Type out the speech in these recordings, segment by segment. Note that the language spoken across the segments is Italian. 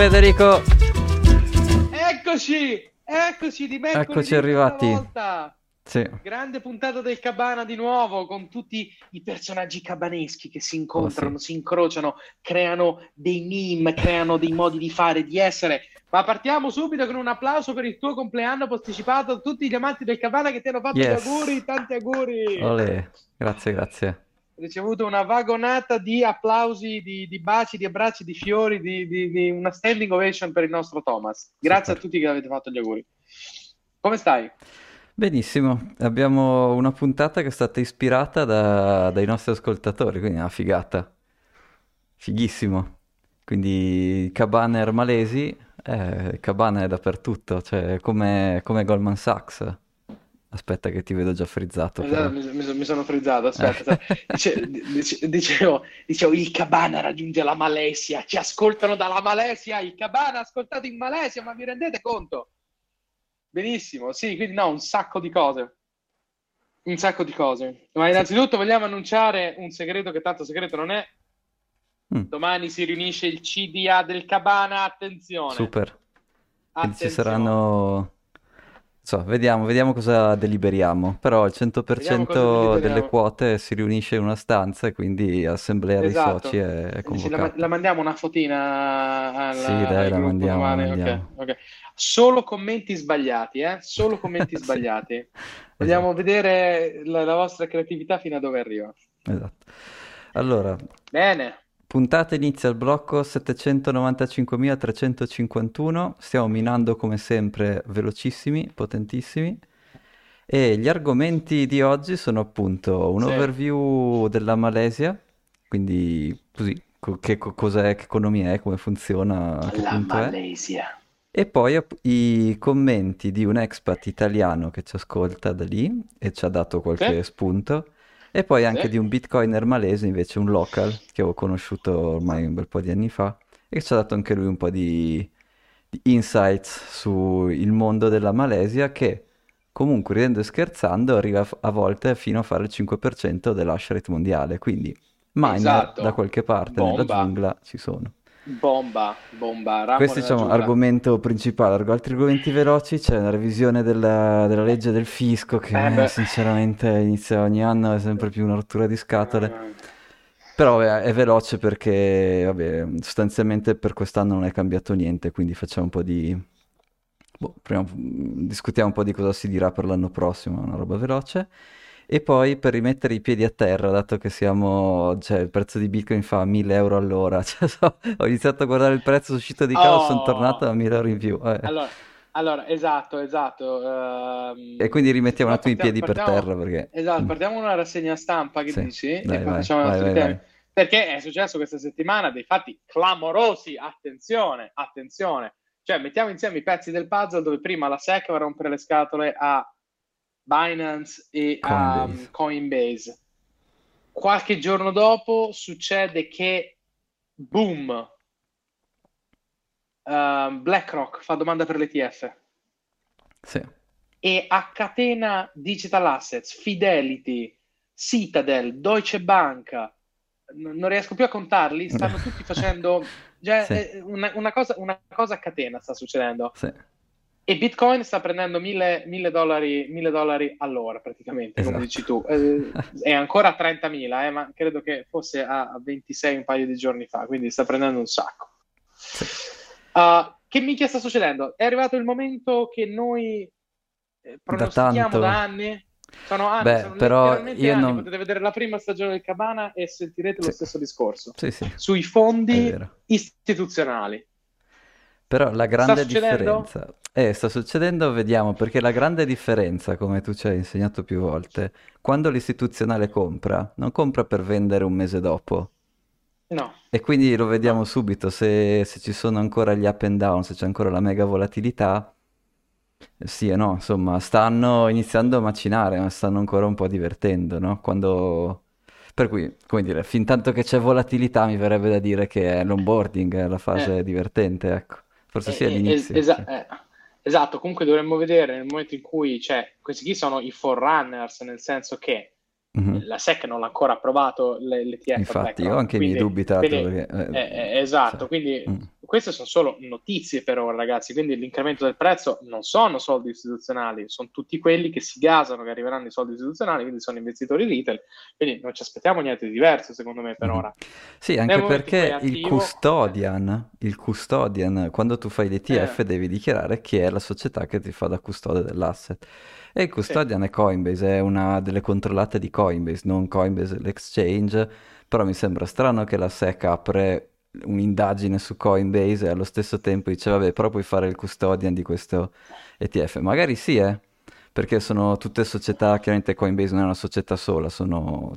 Federico. Eccoci, eccoci di mercoledì Eccoci arrivati. Sì. Grande puntata del Cabana di nuovo con tutti i personaggi cabaneschi che si incontrano, Oh, sì. si incrociano, creano dei meme, creano dei modi di fare, di essere. Ma partiamo subito con un applauso per il tuo compleanno posticipato a tutti gli amanti del Cabana che ti hanno fatto Yes. gli auguri, tanti auguri. Olè. Grazie, grazie. Ricevuto una vagonata di applausi, di, di baci, di abbracci, di fiori, di, di- di una standing ovation per il nostro Thomas. Grazie Super. a tutti che avete fatto gli auguri. Come stai? Benissimo, abbiamo una puntata che è stata ispirata da- dai nostri ascoltatori, quindi è una figata. Fighissimo. Quindi cabaner malesi, eh, cabane dappertutto, cioè come, come Goldman Sachs. Aspetta che ti vedo già frizzato. Esatto, mi, mi- mi sono frizzato, aspetta. Eh. aspetta. Dice- dice- dicevo, dicevo, il Cabana raggiunge la Malesia, ci ascoltano dalla Malesia, il Cabana ascoltato in Malesia, ma vi rendete conto? Benissimo, sì, quindi no, un sacco di cose. Un sacco di cose. Ma innanzitutto vogliamo annunciare un segreto che tanto segreto non è. Mm, Domani si riunisce il CDA del Cabana, attenzione. super. Quindi ci Attenzione. saranno... So, vediamo, vediamo cosa deliberiamo. Però il 100% Vediamo cosa delle quote si riunisce in una stanza e quindi assemblea dei Esatto. soci è, Dici, la, convocata. la mandiamo una fotina alla, Sì, dai, la mandiamo, la mandiamo. ok. Solo commenti sbagliati, eh? Solo commenti Sì, sbagliati. Vogliamo esatto, vedere la, la vostra creatività fino a dove arriva. esatto. Allora, Bene, puntata inizia al blocco 795.351. Stiamo minando come sempre velocissimi, potentissimi. E gli argomenti di oggi sono appunto un sì. overview della Malesia, quindi così, co- che co- cos'è, che economia è, come funziona, La punto è. Malesia. E poi app- i commenti di un expat italiano che ci ascolta da lì e ci ha dato qualche Sì, spunto. E poi anche sì. di un bitcoiner malese, invece un local, che ho conosciuto ormai un bel po' di anni fa, e che ci ha dato anche lui un po' di, di insights sul mondo della Malesia, che comunque, ridendo e scherzando, arriva a volte fino a fare il 5% dell'hash rate mondiale. Quindi miner da Esatto. qualche parte nella Bomba, giungla ci sono. Bomba, bomba. Ramo Questo nella diciamo argomento principale, altri argomenti veloci, c'è una revisione della, della legge del fisco che Eh sinceramente inizia ogni anno, è sempre più una rottura di scatole, Eh, però è, è veloce perché vabbè, sostanzialmente per quest'anno non è cambiato niente, quindi facciamo un po' di... boh, prima, discutiamo un po' di cosa si dirà per l'anno prossimo, una roba veloce. E poi per rimettere i piedi a terra, dato che siamo, cioè il prezzo di Bitcoin fa 1000 euro all'ora, cioè, so, ho iniziato a guardare il prezzo uscito di casa, sono tornato Oh, a 1000 euro in più. eh. allora, allora, esatto, esatto. ehm, E quindi rimettiamo un attimo i partiamo, piedi per partiamo, terra perché... esatto, mm, partiamo una rassegna stampa, che Sì, dici? E dai, poi vai, facciamo i vai, nostri vai, temi. vai. Perché è successo questa settimana dei fatti clamorosi, attenzione, attenzione. Cioè, mettiamo insieme i pezzi del puzzle dove prima la SEC va a rompere le scatole a Binance e a um, Coinbase. Coinbase. Qualche giorno dopo succede che, boom, ehm, BlackRock fa domanda per l'ETF Sì, e a catena Digital Assets, Fidelity, Citadel, Deutsche Bank, n- non riesco più a contarli, stanno tutti facendo, cioè, sì, eh, una, una cosa, una cosa a catena sta succedendo. sì, E Bitcoin sta prendendo mille, mille dollari, mille dollari all'ora praticamente, come dici esatto. tu. Eh, è ancora a 30.000, eh, ma credo che fosse a a 26 un paio di giorni fa, quindi sta prendendo un sacco. Sì. Uh, che minchia sta succedendo? È arrivato il momento che noi eh, Da pronostichiamo tanto... da anni? Sono anni, Beh, sono però io anni. non... Potete vedere la prima stagione del Cabana e sentirete lo Sì, stesso discorso. sì, Sui fondi istituzionali. Però la grande differenza, eh, sta succedendo, vediamo, perché la grande differenza, come tu ci hai insegnato più volte, quando l'istituzionale compra, non compra per vendere un mese dopo. No, E quindi lo vediamo subito, se, se ci sono ancora gli up and down, se c'è ancora la mega volatilità, sì e no, insomma, stanno iniziando a macinare, ma stanno ancora un po' divertendo, no? Quando... Per cui, come dire, fin tanto che c'è volatilità mi verrebbe da dire che è l'onboarding, è la Eh, fase divertente, ecco. Forse eh, sì eh, all'inizio, esa- sì. eh, esatto, comunque dovremmo vedere nel momento in cui, cioè, questi qui sono i forerunners, nel senso che Mhm. la SEC non l'ha ancora approvato l'ETF Infatti, io anche quindi, tra l'altro, quindi perché... eh, eh, eh, esatto, cioè, quindi mm. Queste sono solo notizie per ora, ragazzi, quindi l'incremento del prezzo non sono soldi istituzionali, sono tutti quelli che si gasano, che arriveranno i soldi istituzionali, quindi sono investitori retail, quindi non ci aspettiamo niente di diverso, secondo me, per mm-hmm. ora. Sì, anche perché attivo... il custodian, il custodian, quando tu fai l'ETF eh. devi dichiarare chi è la società che ti fa da custode dell'asset. E il custodian sì. è Coinbase, è una delle controllate di Coinbase, non Coinbase l'exchange, però mi sembra strano che la SEC apre un'indagine su Coinbase e allo stesso tempo dice vabbè però puoi fare il custodian di questo ETF magari sì eh perché sono tutte società chiaramente Coinbase non è una società sola sono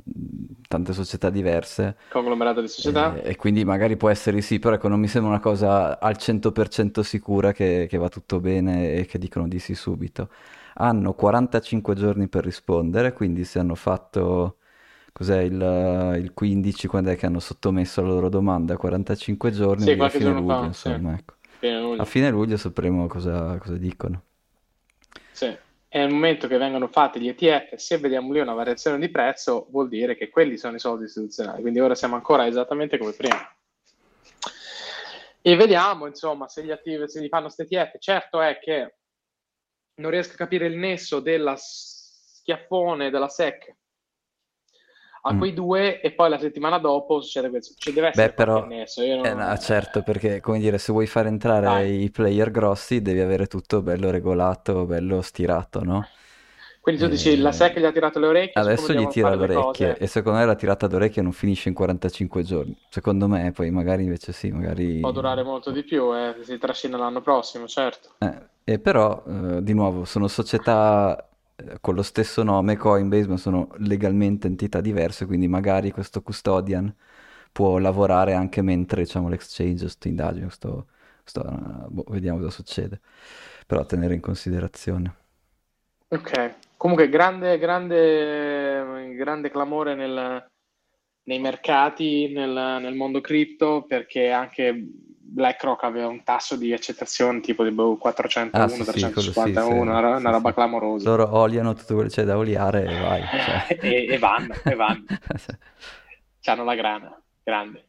tante società diverse. Conglomerato di società. E, e, quindi magari può essere sì però ecco non mi sembra una cosa al 100% sicura che, che va tutto bene e che dicono di sì subito. Hanno 45 giorni per rispondere quindi se hanno fatto cos'è il, il 15 quando è che hanno sottomesso la loro domanda 45 giorni sì, a fine luglio fa, insomma sì. ecco. fine luglio. a fine luglio sapremo cosa, cosa dicono sì e nel momento che vengono fatti gli ETF, se vediamo lì una variazione di prezzo, vuol dire che quelli sono i soldi istituzionali. Quindi ora siamo ancora esattamente come prima. E vediamo, insomma, se gli attivi, se li fanno questi ETF. Certo è che non riesco a capire il nesso della schiaffone della SEC a mm. quei due e poi la settimana dopo succede questo. Ci deve essere Beh, però, nesso. Non... Eh, no, certo, perché come dire, se vuoi far entrare Dai. i player grossi devi avere tutto bello regolato, bello stirato, no? Quindi tu dici la SEC gli ha tirato le orecchie. Adesso gli tira le orecchie e secondo me la tirata d'orecchie non finisce in 45 giorni. Secondo me poi magari invece sì, magari... Può durare molto di più, eh, si trascina l'anno prossimo, certo. Eh, e però, eh, di nuovo, sono società eh, con lo stesso nome Coinbase, ma sono legalmente entità diverse, quindi magari questo custodian può lavorare anche mentre diciamo, l'exchange sto indagine, sto, sto, boh, vediamo cosa succede, però tenere in considerazione. Ok, comunque grande, grande, grande clamore nel, nei mercati, nel, nel mondo cripto, perché anche BlackRock aveva un tasso di accettazione tipo di 401, ah, sì, 351, sì, una, una roba clamorosa. Loro oliano tutto quello che c'è da oliare e vai. Cioè. e, e, vanno, e vanno. Hanno la grana, grande.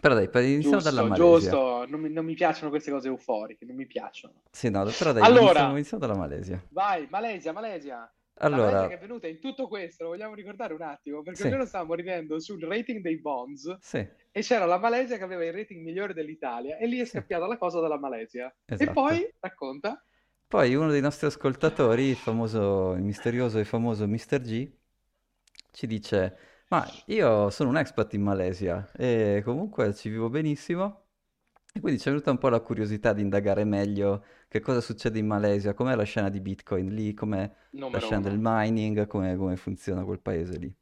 Però dai, iniziamo giusto, dalla Malesia. Giusto, non mi, non mi, piacciono queste cose euforiche, non mi piacciono. Sì, no, però dai, allora, iniziamo, iniziamo dalla Malesia. Vai, Malesia, Malesia. Allora, la che è venuta in tutto questo, lo vogliamo ricordare un attimo, perché sì. noi stavamo ridendo sul rating dei bonds sì. e c'era la Malesia che aveva il rating migliore dell'Italia e lì è scappiata sì. la cosa dalla Malesia. Esatto. E poi, racconta. Poi uno dei nostri ascoltatori, il famoso, il misterioso e famoso Mr. G, ci dice, ma io sono un expat in Malesia e comunque ci vivo benissimo e quindi ci è venuta un po' la curiosità di indagare meglio che cosa succede in Malesia, com'è la scena di Bitcoin lì, com'è Numero la scena uno. del mining, come, come funziona quel paese lì.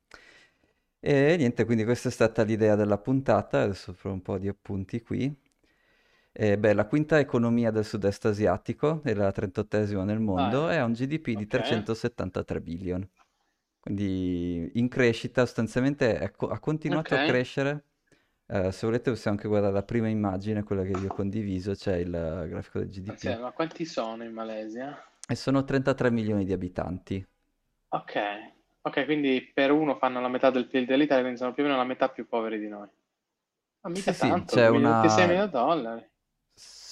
E niente, quindi questa è stata l'idea della puntata, adesso farò un po' di appunti qui. E, beh, la quinta economia del sud-est asiatico, è la 38esima nel mondo, ah, e ha un GDP okay. di 373 billion. Quindi in crescita, sostanzialmente ha continuato okay. a crescere Uh, se volete possiamo anche guardare la prima immagine, quella che vi ho condiviso, c'è il grafico del GDP. Okay, ma quanti sono in Malesia? E sono 33 milioni di abitanti. Ok, ok, quindi per uno fanno la metà del PIL dell'Italia, quindi sono più o meno la metà più poveri di noi. Ma mica sì, tanto, sì, c'è una... 26 milioni di dollari.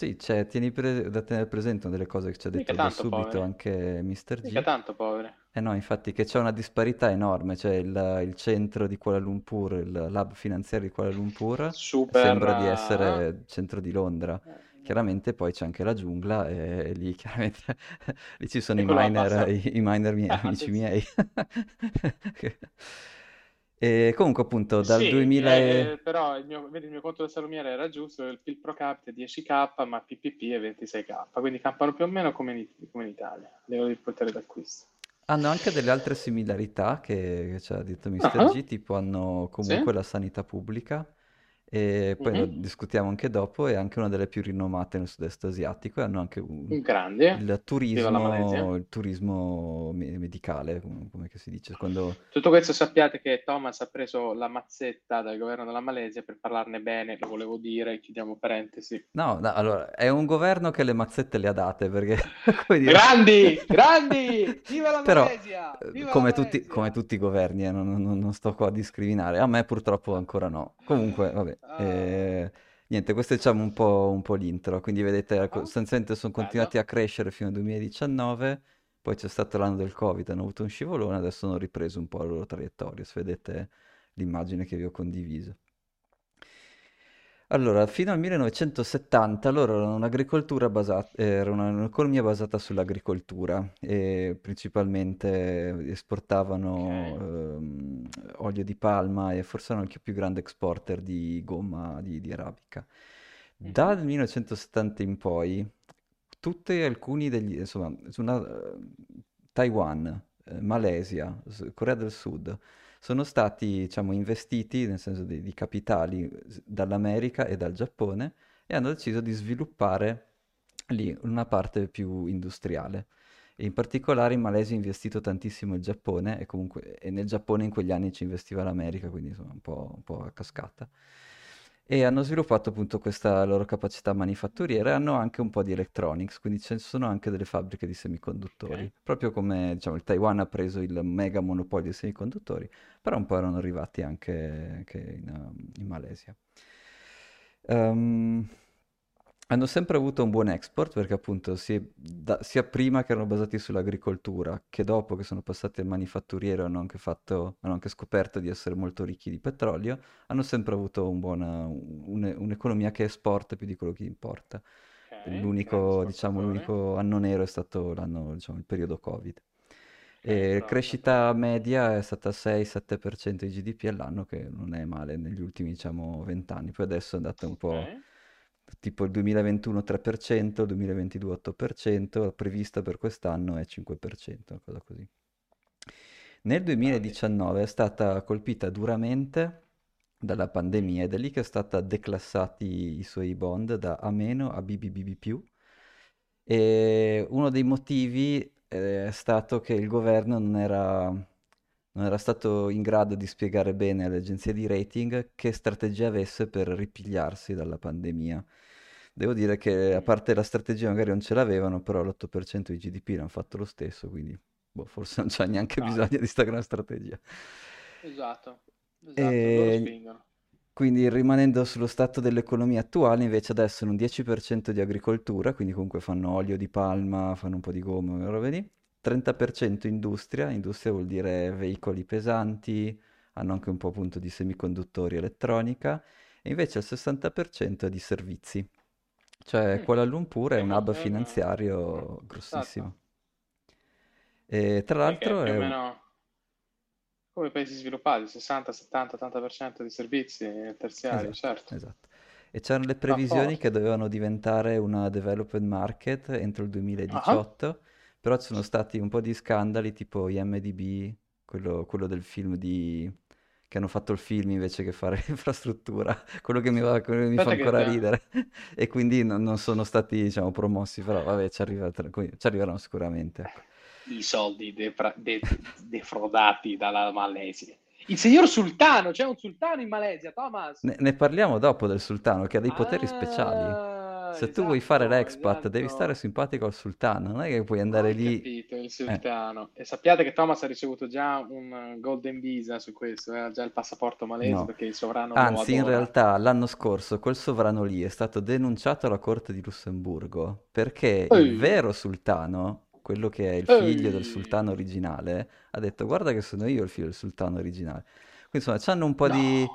Sì, cioè, tieni pre- da tenere presente una delle cose che ci ha detto da subito poveri. anche Mr. G. Mica tanto poveri. Eh no, infatti che c'è una disparità enorme, cioè il, il centro di Kuala Lumpur, il lab finanziario di Kuala Lumpur, Super... sembra di essere il centro di Londra. Eh, chiaramente poi c'è anche la giungla e, e lì chiaramente lì ci sono i miner, i, i miner miei, amici miei. E comunque appunto dal sì, 2000... Eh, però il mio, vedi, il mio conto del salumiere era giusto, il PIL pro capita è 10k, ma PPP è 26k, quindi campano più o meno come in, come in Italia, livello di potere d'acquisto. Hanno anche delle altre similarità che, che ci ha detto Mr. Uh-huh. G, tipo hanno comunque sì? la sanità pubblica, e poi mm-hmm. lo discutiamo anche dopo, è anche una delle più rinomate nel sud-est asiatico e hanno anche un, Grande. il turismo, il turismo medicale, come, si dice. Quando... Tutto questo sappiate che Thomas ha preso la mazzetta dal governo della Malesia per parlarne bene, lo volevo dire, chiudiamo parentesi. No, no allora, è un governo che le mazzette le ha date, perché... dire... Grandi, grandi! Viva la Però, Malesia! Viva come, la tutti, come, tutti, i governi, eh, non, non, non sto qua a discriminare, a me purtroppo ancora no. Comunque, vabbè. Ah. Eh, Niente, questo è diciamo un po', un po' l'intro, quindi vedete, ecco, Ah, sostanzialmente sono continuati a crescere fino al 2019, poi c'è stato l'anno del Covid, hanno avuto un scivolone, adesso hanno ripreso un po' la loro traiettoria, se vedete l'immagine che vi ho condiviso. Allora, fino al 1970 loro erano un'agricoltura basata, era una- un'economia basata sull'agricoltura e principalmente esportavano Ok. ehm, olio di palma e forse erano il più grande exporter di gomma di, di arabica. Mhm. Dal 1970 in poi, tutti e alcuni degli, insomma, su una- eh, Taiwan, eh, Malesia, S- Corea del Sud, sono stati, diciamo, investiti, nel senso di, di capitali, dall'America e dal Giappone e hanno deciso di sviluppare lì una parte più industriale. E in particolare in Malesia ha investito tantissimo il Giappone e comunque e nel Giappone in quegli anni ci investiva l'America, quindi insomma un po', un po' a cascata. E hanno sviluppato appunto questa loro capacità manifatturiera e hanno anche un po' di electronics, quindi ci sono anche delle fabbriche di semiconduttori. Ok. Proprio come diciamo, il Taiwan ha preso il mega monopolio dei semiconduttori, però un po' erano arrivati anche, anche in, um, in Malesia. Ehm, hanno sempre avuto un buon export perché appunto si- da- sia prima che erano basati sull'agricoltura che dopo che sono passati al manifatturiero hanno anche fatto, hanno anche scoperto di essere molto ricchi di petrolio, hanno sempre avuto un buona- un- un'economia che esporta più di quello che importa. Ok, grandi L'unico, diciamo, l'unico anno nero è stato l'anno, diciamo, il periodo Covid. Ok, E però crescita tanto... media è stata 6-7% di GDP all'anno, che non è male negli ultimi, diciamo, 20 anni. Poi adesso è andata un Ok, po' tipo il 2021 3%, il 2022 8%, la prevista per quest'anno è 5%, una cosa così. Nel bravi. 2019 è stata colpita duramente dalla pandemia ed è lì che è stata declassati i suoi bond da A- a BBB+, e uno dei motivi eh, è stato che il governo non era, non era stato in grado di spiegare bene alle agenzie di rating che strategia avesse per ripigliarsi dalla pandemia. Devo dire che a parte la strategia magari non ce l'avevano, però l'8% di GDP l'hanno fatto lo stesso, quindi boh, forse non c'è neanche Bravi. bisogno di sta gran strategia. Esatto, esatto, E quindi rimanendo sullo stato dell'economia attuale, invece adesso hanno un 10% di agricoltura, quindi comunque fanno olio di palma, fanno un po' di gomma, robe lì. 30% industria, industria vuol dire veicoli pesanti, hanno anche un po' appunto di semiconduttori, elettronica, e invece il 60% è di servizi. Cioè Mm. Kuala Lumpur è un hub una- mm, finanziario grossissimo. E tra l'altro o è meno come paesi sviluppati, 60, 70, 80% di servizi terziari, Esatto, certo. esatto. E c'erano le previsioni che dovevano diventare una development market entro il Ah, 2018, però ci sono stati un po' di scandali tipo IMDb, quello, quello del film di... che hanno fatto il film invece che fare infrastruttura, quello che mi, va- quello che mi fa ancora ridere, e quindi non, non sono stati, diciamo, promossi, però vabbè, ci arriva- ci arriveranno sicuramente, ecco. I soldi defra- de- defraudati dalla Malesia. Il signor Sultano, c'è un sultano in Malesia, Thomas. Ne, ne parliamo dopo del sultano che ha dei poteri speciali. Se tu vuoi fare esatto, l'expat, devi stare esatto. simpatico al sultano, non è che puoi andare Hai lì. capito, il Eh, sultano. E sappiate che Thomas ha ricevuto già un eh, golden visa su questo, ha già il passaporto malese no. perché il sovrano Anzi, in realtà l'anno scorso quel sovrano lì è stato denunciato alla Corte di Lussemburgo perché il Ehi, vero sultano, quello che è il figlio del sultano ehi, originale, ha detto guarda che sono io il figlio del sultano originale. Quindi insomma, c'hanno un po' di...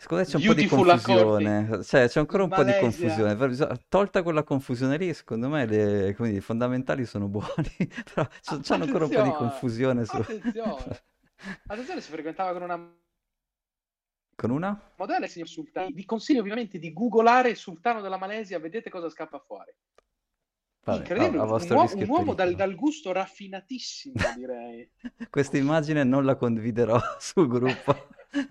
Secondo me c'è un po' di confusione, cioè c'è ancora un po' di Malesia. confusione, però bisogna- tolta quella confusione lì, secondo me le, dire, i fondamentali sono buoni, però c'è c'hanno ancora un po' di confusione su... attenzione, attenzione, si frequentava con una Con una? modella, signor Sultano. Vi consiglio ovviamente di googolare il sultano della Malesia, vedete cosa scappa fuori. Vabbè, Incredibile, a un, uo- un uomo dal, dal gusto raffinatissimo, direi. Questa immagine non la condividerò sul gruppo,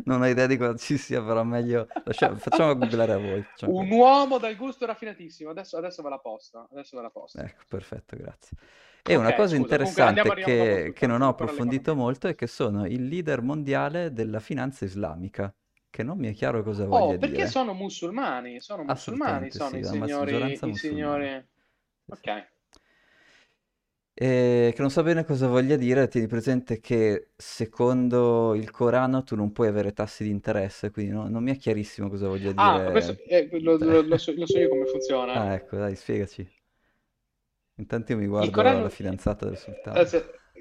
non ho idea di cosa ci sia, però meglio... lascia- Facciamo googlare a voi. facciamo Un così. uomo dal gusto raffinatissimo. Adesso, adesso ve la posto. Adesso ve la posto. Ecco, perfetto, grazie. E una Ok, cosa scusa. Comunque andiamo, interessante al che, che non ho Comunque approfondito molto è che sono il leader mondiale della finanza islamica, che non mi è chiaro cosa Oh, voglia perché dire. sono musulmani? Sono musulmani, sono sì, i signori, i signori... Ok. E che non so bene cosa voglia dire, tieni presente che secondo il Corano tu non puoi avere tassi di interesse, quindi no- non mi è chiarissimo cosa voglia Ah, questo dire. eh, lo, lo- lo so, lo so io come funziona. Ah, ecco, dai, spiegaci. Intanto io mi guardo la Corano, fidanzata del eh, sultano.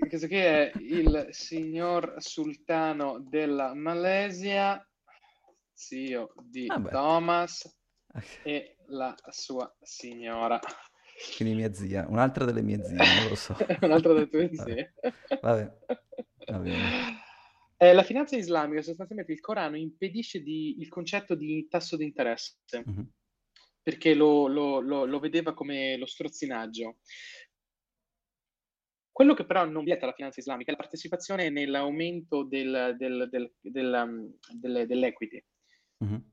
questo qui è il signor sultano della Malesia, zio di Vabbè, Thomas e la sua signora. Quindi mia zia, un'altra delle mie zie, non lo so. Un'altra delle tue Vabbè, zie. vabbè, va bene. Eh, la finanza islamica, sostanzialmente il Corano impedisce di- il concetto di tasso di interesse Mhm. perché lo, lo- lo- lo vedeva come lo strozzinaggio. Quello che però non vieta la finanza islamica è la partecipazione nell'aumento del- del- del- del, um, delle- dell'equity. Mhm.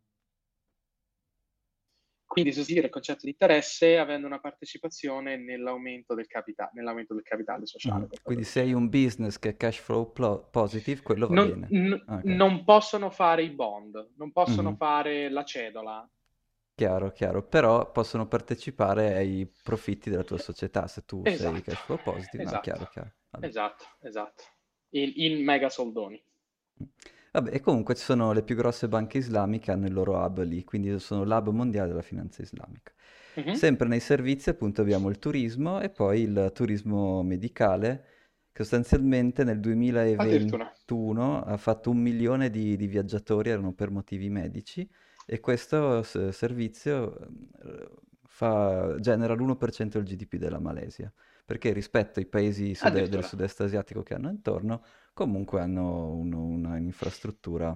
Quindi sostituire il concetto di interesse avendo una partecipazione nell'aumento del, capita- nell'aumento del capitale sociale. Per Quindi se hai un business che è cash flow plo- positive, quello va Non, bene. n- Ok, non possono fare i bond, non possono Mhm. fare la cedola. Chiaro, chiaro, però possono partecipare ai profitti della tua società se tu sei Esatto, cash flow positive. No, esatto, chiaro, chiaro. Vabbè. esatto, esatto. In, in mega soldoni. Vabbè, e comunque ci sono le più grosse banche islamiche, hanno il loro hub lì, quindi sono l'hub mondiale della finanza islamica. Mhm. Sempre nei servizi appunto abbiamo il turismo e poi il turismo medicale, che sostanzialmente nel Addirittura. 2021 ha fatto un milione di, di viaggiatori, erano per motivi medici, e questo s- servizio eh, fa- genera l'1% del GDP della Malesia, perché rispetto ai paesi sude- del sud-est asiatico che hanno intorno, comunque hanno un- una infrastruttura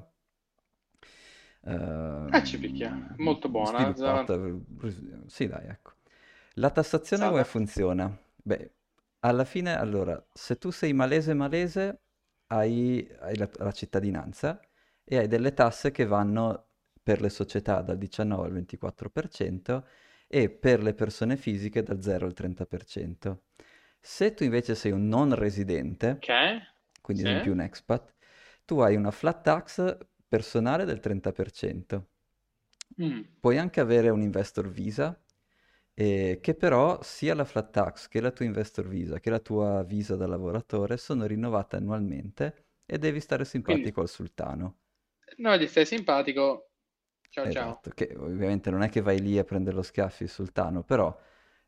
Ah, ci picchia. ehm, Molto buona. Sì, dai, ecco. La tassazione come Salve. funziona? Beh, alla fine, allora, se tu sei malese malese, hai, hai la, la cittadinanza e hai delle tasse che vanno per le società dal 19 al 24% e per le persone fisiche dal 0 al 30%. Se tu invece sei un non residente, Ok. Quindi Sì. non più un expat, tu hai una flat tax personale del 30%. Mm. Puoi anche avere un investor visa, eh, che però sia la flat tax che la tua investor visa che la tua visa da lavoratore sono rinnovate annualmente e devi stare Quindi, simpatico al sultano. noi ti stai simpatico. Ciao ciao. Esatto, che ovviamente non è che vai lì a prendere lo schiaffo il sultano, però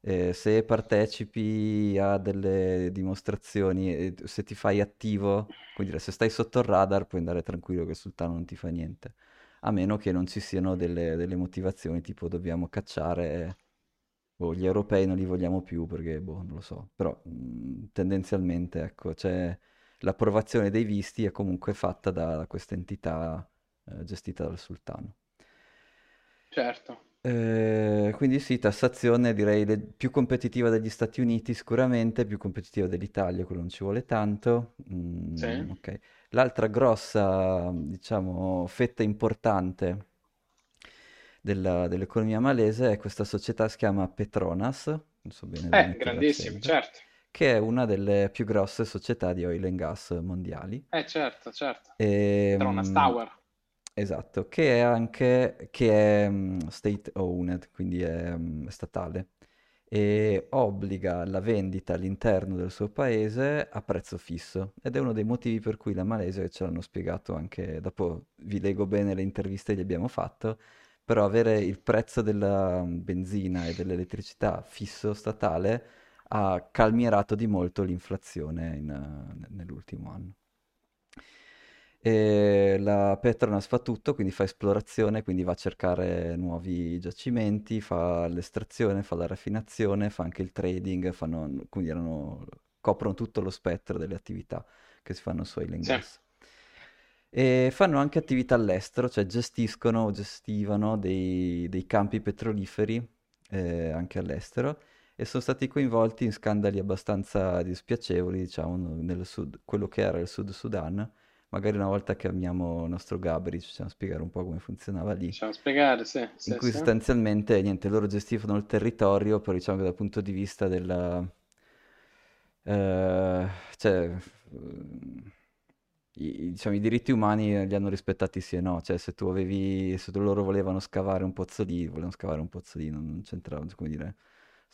eh, se partecipi a delle dimostrazioni, e se ti fai attivo, quindi se stai sotto il radar puoi andare tranquillo che il sultano non ti fa niente, a meno che non ci siano delle, delle motivazioni tipo dobbiamo cacciare, o gli europei non li vogliamo più perché, boh, non lo so, però mh, tendenzialmente, ecco, c'è l'approvazione dei visti è comunque fatta da, da questa entità eh, gestita dal sultano. Certo. Eh, quindi sì, tassazione direi le- più competitiva degli Stati Uniti sicuramente, più competitiva dell'Italia, quello non ci vuole tanto. Mm, Sì. ok. L'altra grossa, diciamo, fetta importante della- dell'economia malese è questa società che si chiama Petronas, non so bene Eh, mettere grandissimo, l'accento, certo. che è una delle più grosse società di oil and gas mondiali. Eh, certo, certo. E, Tronas mm, Tower. Esatto, che è anche che è, state owned, quindi è, statale e obbliga la vendita all'interno del suo paese a prezzo fisso ed è uno dei motivi per cui la Malesia, ce l'hanno spiegato anche dopo, vi leggo bene le interviste che abbiamo fatto, però avere il prezzo della benzina e dell'elettricità fisso statale ha calmierato di molto l'inflazione in, nell'ultimo anno. E la Petronas fa tutto, quindi fa esplorazione, quindi va a cercare nuovi giacimenti, fa l'estrazione, fa la raffinazione, fa anche il trading, fanno, quindi erano- coprono tutto lo spettro delle attività che si fanno su oil and Sì. gas. E fanno anche attività all'estero, cioè gestiscono o gestivano dei, dei campi petroliferi eh, anche all'estero e sono stati coinvolti in scandali abbastanza dispiacevoli, diciamo, nel sud, quello che era il Sud Sudan. Magari una volta chiamiamo il nostro Gabri, ci facciamo spiegare un po' come funzionava lì. Facciamo spiegare, sì, In sì, cui sì. sostanzialmente, niente, loro gestivano il territorio, però diciamo che dal punto di vista della... eh, cioè, i, diciamo, i diritti umani li hanno rispettati sì e no, cioè se tu avevi, se loro volevano scavare un pozzo lì, volevano scavare un pozzo lì, non, non c'entrava, come dire,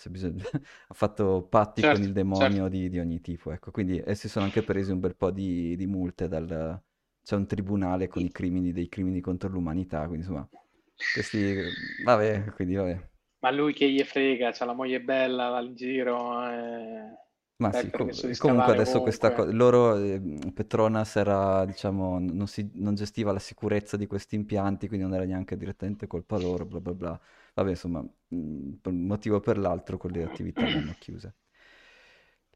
bisogna... ha fatto patti Certo, con il demonio certo. di, di ogni tipo, ecco. Quindi essi sono anche presi un bel po' di, di multe dal... C'è un tribunale con i crimini, dei crimini contro l'umanità, quindi insomma, questi... Vabbè, quindi vabbè. Ma lui che gli frega, c'ha la moglie bella, va in giro, eh, Ma dà sì, com- di comunque adesso questa cosa, loro, eh, Petronas era, diciamo, non, si- non gestiva la sicurezza di questi impianti, quindi non era neanche direttamente colpa loro, bla bla bla. Vabbè, insomma, mh, per un motivo o per l'altro quelle attività le hanno chiuse.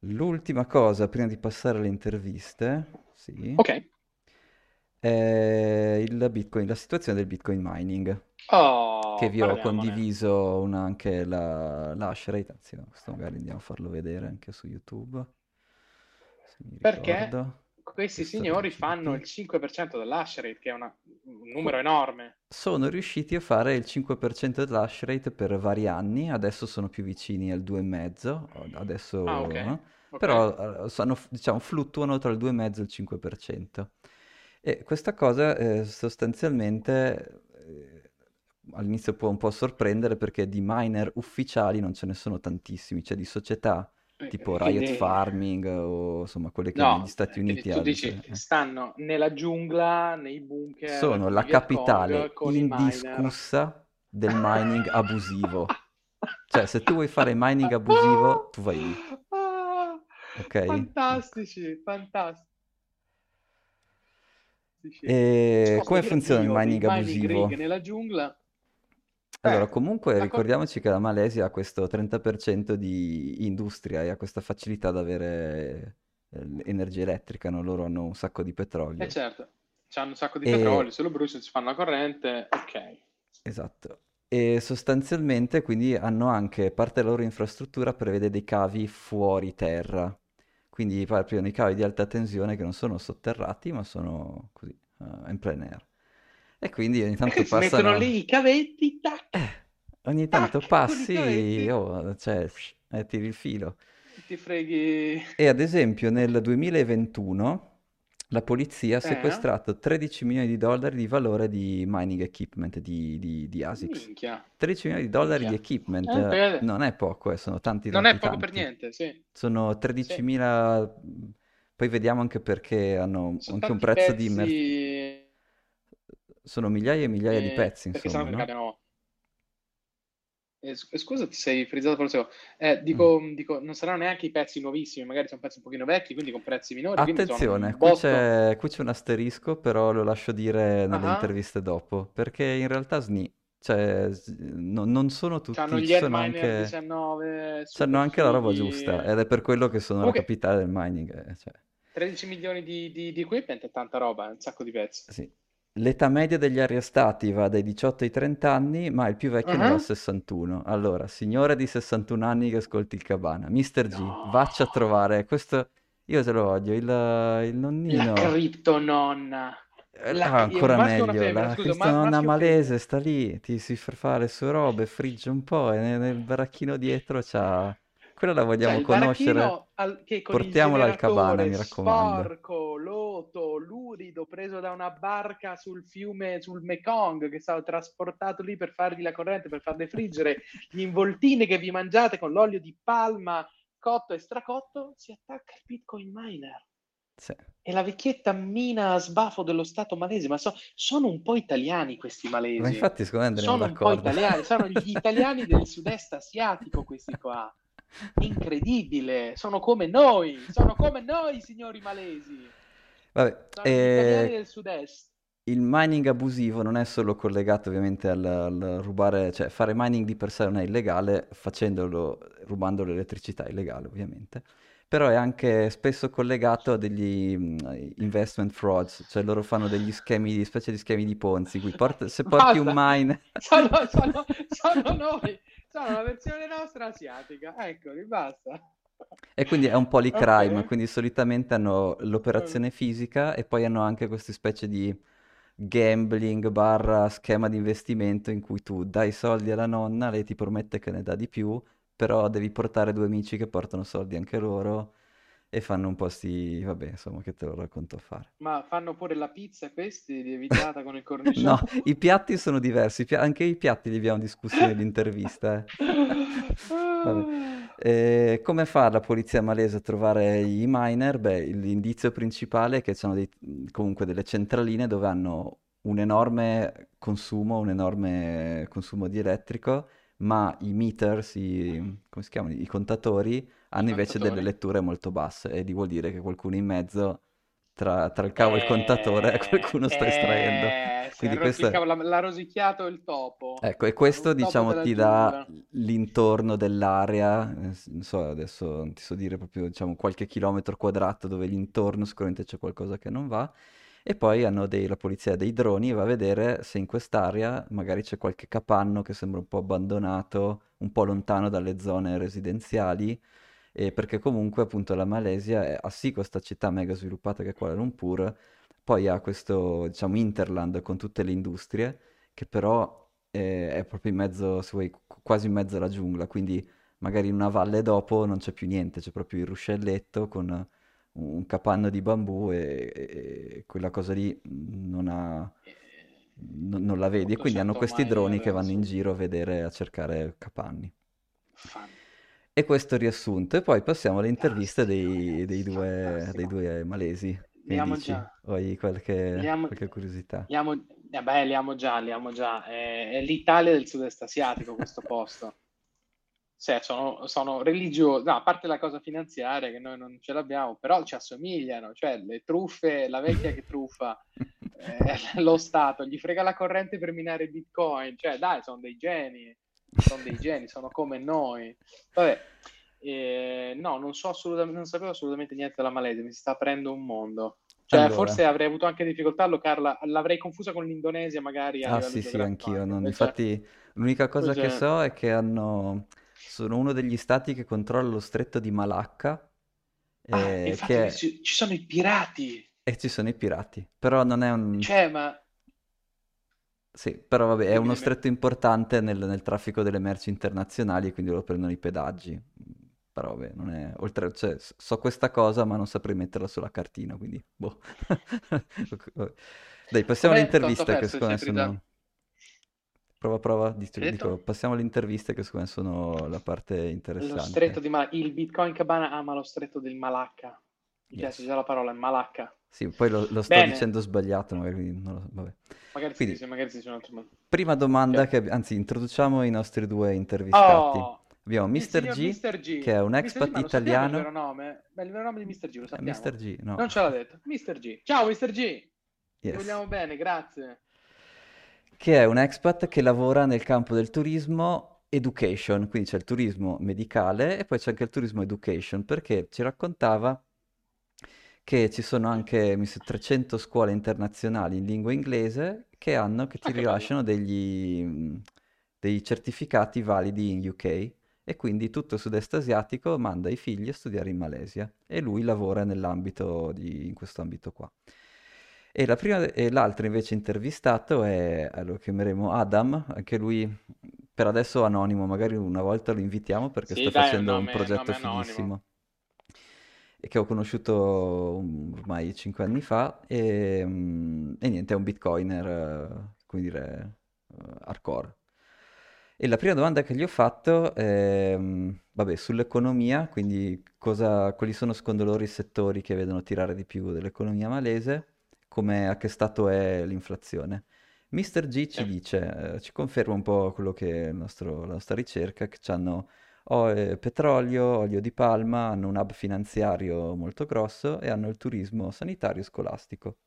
L'ultima cosa, prima di passare alle interviste, sì, Ok. Il Bitcoin, la situazione del Bitcoin mining, che Oh, vi ho condiviso una, anche la, la hash rate, anzi no, questo magari andiamo a farlo vedere anche su YouTube, Perché ricordo. questi Questo signori fanno il principi. 5% dell'hash rate, che è una- un numero enorme. sono riusciti a fare il 5% dell'hash rate per vari anni, adesso sono più vicini al 2,5, Ah, adesso, ok. eh, Ok. però eh, sono- diciamo, fluttuano tra il 2,5 e il 5%. E questa cosa eh, sostanzialmente eh, all'inizio può un po' sorprendere perché di miner ufficiali non ce ne sono tantissimi, cioè di società Eh, tipo eh, Riot quindi, Farming o insomma quelle che negli no, Stati eh, Uniti tu ad dici stanno nella giungla, nei bunker Sono la capitale indiscussa del mining abusivo. Cioè, se tu vuoi fare mining abusivo, tu vai lì, Ah, ok? Ecco. fantastici, E Cosa come funziona il mining mining abusivo? nella giungla? Allora, Eh, comunque la co- ricordiamoci che la Malesia ha questo 30% di industria e ha questa facilità ad avere eh, energia elettrica, no? Loro hanno un sacco di eh petrolio. certo, c'hanno un sacco di E petrolio, se lo bruciano si fanno la corrente, ok. Esatto. E sostanzialmente quindi hanno anche, parte della loro infrastruttura prevede dei cavi fuori terra, quindi proprio dei cavi di alta tensione che non sono sotterrati ma sono così, eh, in plein air. E quindi ogni E tanto che si mettono passano, lì i cavetti, tac, eh, ogni tanto tac, i passi, oh, cioè, eh, tiri il filo. ti freghi... E ad esempio nel 2021 la polizia ha Eh? sequestrato 13 milioni di dollari di valore di mining equipment di, di- di ASICS. Minchia, 13 milioni di dollari di minchia. equipment Eh, non è poco, eh, sono tanti non tanti è poco per tanti. niente, sì, Sono sì. 13.000, poi vediamo anche perché hanno Sono anche un prezzo di... mer- pezzi, sono migliaia e migliaia di eh, pezzi, insomma, no? abbiano... Eh, sc- scusa, ti sei frizzato per un secondo. Eh, Mm. dico, dico, non saranno neanche i pezzi nuovissimi, magari sono pezzi un pochino vecchi, quindi con prezzi minori, Attenzione, qui c'è qui c'è un asterisco, però lo lascio dire nelle Ah, interviste dopo, perché in realtà sni, cioè no- non sono C'hanno tutti, gli ci sono anche, 19 c'hanno anche la roba giusta, ed è per quello che sono la Comunque, capitale del mining, eh, cioè. 13 milioni di, di, di equipment è tanta roba, è un sacco di pezzi. Sì. L'età media degli arrestati va dai 18 ai 30 anni, ma il più vecchio ne va a Ah, 61. Allora, signore di 61 anni che ascolti il Cabana, Mr. G, vacci a No, trovare questo, io te lo voglio, il, il la nonnino, criptononna. eh, La, ah, ancora meglio, femmina? la Scusa, criptononna malese sta lì, ti si fa fare le sue robe, frigge un po' e nel, nel baracchino dietro c'ha... Quella la Cioè, vogliamo il conoscere? al- Portiamola al Cabana, mi raccomando. sporco, loto, lurido, preso da una barca sul fiume, sul Mekong, che è stato trasportato lì per farvi la corrente, per farle friggere, gli involtini che vi mangiate con l'olio di palma cotto e stracotto, si attacca il Bitcoin miner. Sì. E la vecchietta mina a sbafo dello Stato malese, ma so- sono un po' italiani questi Ma malesi. infatti secondo me Sono un po' d'accordo. italiani, sono gli italiani del sud-est asiatico questi qua. Incredibile, sono come noi, sono come noi, signori malesi. Vabbè, eh, del sud-est. il mining abusivo non è solo collegato ovviamente al, al rubare, cioè fare mining di per sé non è illegale, facendolo, rubando l'elettricità è illegale ovviamente, però è anche spesso collegato a degli mm, investment frauds, cioè loro fanno degli schemi, specie di schemi di Ponzi, cui porta- se porti un Basta, mine... sono, sono, sono noi, sono la versione nostra asiatica. Eccoli, basta. E quindi è un polycrime, Ok. quindi solitamente hanno l'operazione fisica e poi hanno anche queste specie di gambling barra schema di investimento in cui tu dai soldi alla nonna, lei ti promette che ne dà di più, però devi portare due amici che portano soldi anche loro e fanno un po' sti, vabbè, insomma, che te lo racconto a fare. Ma fanno pure la pizza questi, lievitata con il cornicione? No, i piatti sono diversi, anche i piatti li abbiamo discussi nell'intervista. Eh. Come fa la polizia malese a trovare i miner? Beh, l'indizio principale è che sono dei, comunque delle centraline dove hanno un enorme consumo, un enorme consumo di elettrico, ma i meters, i, come si chiamano, i contatori hanno invece delle letture molto basse e di vuol dire che qualcuno in mezzo tra, tra il cavo e il contatore Eh, qualcuno sta estraendo. eh, è Quindi questo rosicava- l'ha, l'ha rosicchiato il topo. Ecco, e questo diciamo ti dà l'intorno dell'area, eh, non so, adesso non ti so dire proprio, diciamo, qualche chilometro quadrato dove l'intorno sicuramente c'è qualcosa che non va. E poi dei, la polizia dei droni va a vedere se in quest'area magari c'è qualche capanno che sembra un po' abbandonato, un po' lontano dalle zone residenziali, perché comunque appunto la Malesia è, ha sì questa città mega sviluppata che è Kuala Lumpur, poi ha questo, diciamo, hinterland con tutte le industrie, che però è, è proprio in mezzo, se vuoi, qu- quasi in mezzo alla giungla, quindi magari in una valle dopo non c'è più niente, c'è proprio il ruscelletto con un capanno di bambù e, e- quella cosa lì non ha, Eh, non, non la vedi, e quindi hanno 800 questi droni che vanno in giro a vedere, a cercare capanni. Fan- E questo riassunto, e poi passiamo alle interviste dei, dei due, dei due malesi. Che dici? già. O hai qualche, Li amo, qualche curiosità? li amo- eh beh, li amo già, li amo già. È, è l'Italia del sud-est asiatico questo posto. Cioè, sono, sono religiosi, no, a parte la cosa finanziaria che noi non ce l'abbiamo, però ci assomigliano, cioè le truffe, la vecchia che truffa eh, lo Stato, gli frega la corrente per minare Bitcoin, cioè dai, sono dei geni, sono dei geni, sono come noi. Vabbè, eh, no, non so assolutamente, non sapevo assolutamente niente della Malesia, mi si sta aprendo un mondo. Cioè, Allora. forse avrei avuto anche difficoltà a allocarla, l'avrei confusa con l'Indonesia magari Ah sì sì, anch'io. anche, non- Infatti l'unica cosa che invece so è che hanno... sono uno degli stati che controlla lo stretto di Malacca, Ah, eh, che è- ci, ci sono i pirati. e ci sono i pirati. Però non è un... Cioè, ma Sì, però vabbè, è uno stretto importante nel, nel traffico delle merci internazionali, quindi lo prendono i pedaggi. Però vabbè, non è... Oltre, cioè, so questa cosa, ma non saprei metterla sulla cartina, quindi boh. Dai, passiamo interviste che secondo me sempre da... Prova, prova, dico, detto? passiamo alle interviste che secondo me sono la parte Lo interessante. stretto di Malacca. Il Bitcoin Cabana ama lo stretto del Malacca. Mi piace Yes. già la parola, Malacca. Sì, poi lo, lo sto Bene, dicendo sbgliato, magari non lo vabbè. magari si Quindi, dice, magari si dice un altro modo. prima domanda Ok. che, anzi, introduciamo i nostri due intervistati. Oh, Abbiamo Mr. G, Mr. G. che è un. G, expat lo sappiamo il vero italiano. nome? Beh, il vero nome di Mr. G lo Eh, sappiamo? Mr. G, no. Non ce l'ha detto. Mr. G. Ciao Mr. G. Ti Yes. vogliamo bene, grazie. Che è un expat che lavora nel campo del turismo education, quindi c'è il turismo medicale e poi c'è anche il turismo education, perché ci raccontava che ci sono anche mi sa, 300 scuole internazionali in lingua inglese che hanno, che ti Ah, rilasciano degli, dei certificati validi in UK e quindi tutto il sud-est asiatico manda i figli a studiare in Malesia e lui lavora nell'ambito di, in questo ambito qua. E, la prima, e l'altro invece intervistato è, eh, lo chiameremo Adam, anche lui per adesso anonimo, magari una volta lo invitiamo perché Sì, sta dai, un facendo un nome, progetto nome anonimo. fighissimo e che ho conosciuto um, ormai cinque anni fa e, mm, e niente, è un bitcoiner, eh, come dire, eh, hardcore. E la prima domanda che gli ho fatto è, mm, vabbè, sull'economia, quindi cosa, quali sono secondo loro i settori che vedono tirare di più dell'economia malese, come, a che stato è l'inflazione. Mr. G ci Sì. dice, eh, ci conferma un po' quello che è il nostro- la nostra ricerca, che hanno petrolio, olio di palma, hanno un hub finanziario molto grosso e hanno il turismo sanitario e scolastico.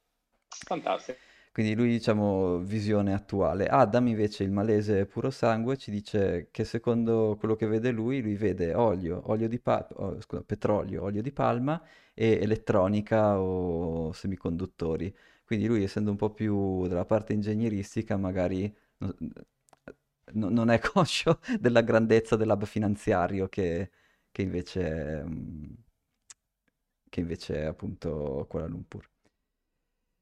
Fantastico. Quindi lui, diciamo, visione attuale. Adam, invece, il malese puro sangue, ci dice che secondo quello che vede lui, lui vede olio, olio di pa- oh, scusa, petrolio, olio di palma e elettronica o semiconduttori. Quindi lui, essendo un po' più della parte ingegneristica, magari no- no- non è conscio della grandezza dell'hub finanziario che, che invece, mm, che invece è appunto Kuala Lumpur.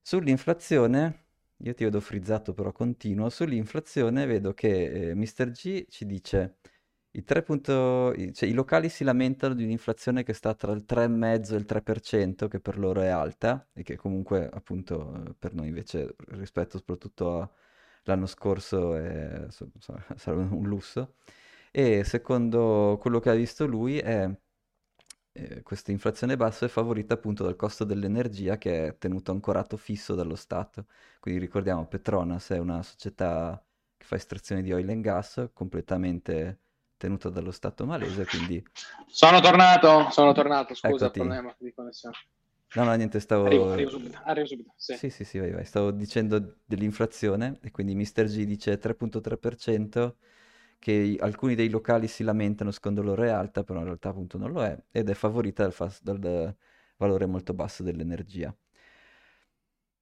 Sull'inflazione, io ti vedo frizzato però continuo, sull'inflazione vedo che eh, Mr. G ci dice I, 3 punto- i- cioè, i locali si lamentano di un'inflazione che sta tra il 3,5 e il 3%, che per loro è alta, e che comunque, appunto, per noi invece, rispetto soprattutto all'anno scorso, è, sarebbe un lusso. E secondo quello che ha visto lui, è, eh, questa inflazione bassa è favorita appunto dal costo dell'energia che è tenuto ancorato fisso dallo Stato. Quindi ricordiamo, Petronas è una società che fa estrazione di oil and gas completamente tenuta dallo Stato malese, quindi... Sono tornato, sono tornato, scusa, Eccoti. problema di connessione. No, no, niente, stavo... Arrivo, arrivo subito, arrivo subito, sì. Sì, sì, sì, vai, vai. Stavo dicendo dell'inflazione e quindi Mr. G dice 3.3% che alcuni dei locali si lamentano secondo loro è alta, però in realtà appunto non lo è ed è favorita dal, fas- dal valore molto basso dell'energia.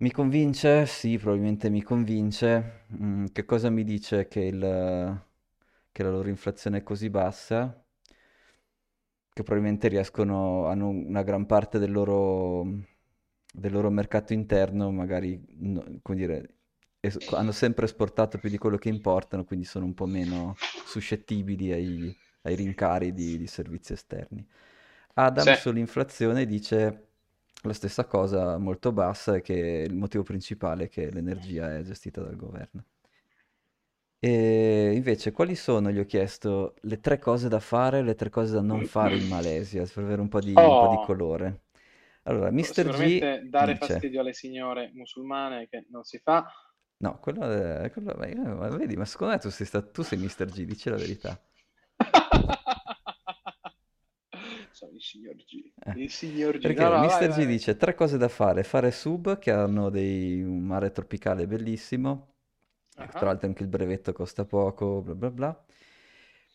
Mi convince? Sì, probabilmente mi convince. Mm, che cosa mi dice che, il- che la loro inflazione è così bassa? Che probabilmente riescono, hanno una gran parte del loro, del loro mercato interno, magari, no- come dire, hanno sempre esportato più di quello che importano, quindi sono un po' meno suscettibili ai, ai rincari di, di servizi esterni. Adam Sì. sull'inflazione dice la stessa cosa molto bassa che il motivo principale è che l'energia è gestita dal governo. E invece, quali sono, gli ho chiesto, le tre cose da fare e le tre cose da non fare in Malesia, per avere un po' di, un po' di Oh, colore. Allora, Mr. G dare dice, fastidio alle signore musulmane che non si fa. No, quello è, quello- ma vedi, ma secondo me tu sei, sta- tu sei Mr. G, dici la verità. Sono il signor G. Eh, Il signor G. Perché No, no, vai, Mr. G vai, dice tre cose da fare, fare sub che hanno dei- un mare tropicale bellissimo, e tra Ah, l'altro anche il brevetto costa poco, bla bla bla.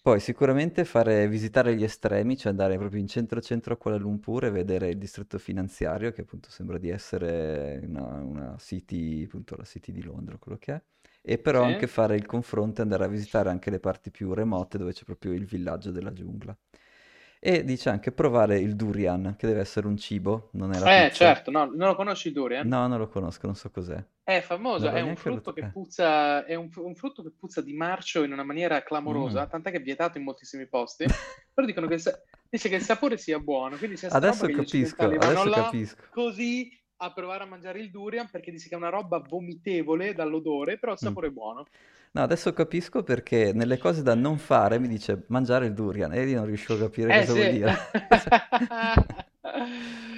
Poi sicuramente fare, visitare gli estremi, cioè andare proprio in centro-centro a Kuala Lumpur e vedere il distretto finanziario, che appunto sembra di essere una, una city, appunto la city di Londra, quello che è. E però anche Sì? fare il confronto e andare a visitare anche le parti più remote dove c'è proprio il villaggio della giungla. E dice anche provare il durian, che deve essere un cibo, non è la Eh, pizza. certo, no, non lo conosci il durian? No, non lo conosco, non so cos'è. È famoso, è un eh. puzza, è un, un frutto che puzza di marcio in una maniera Mm. clamorosa, tant'è che è vietato in moltissimi posti, però dicono che dice che il sapore sia buono, quindi roba Adesso capisco, adesso capisco. così a provare a mangiare il durian perché dice che è una roba vomitevole dall'odore, però il Mm. sapore è buono. No, adesso capisco perché nelle cose da non fare mi dice mangiare il durian e io non riuscivo a capire Eh cosa sì. vuol dire.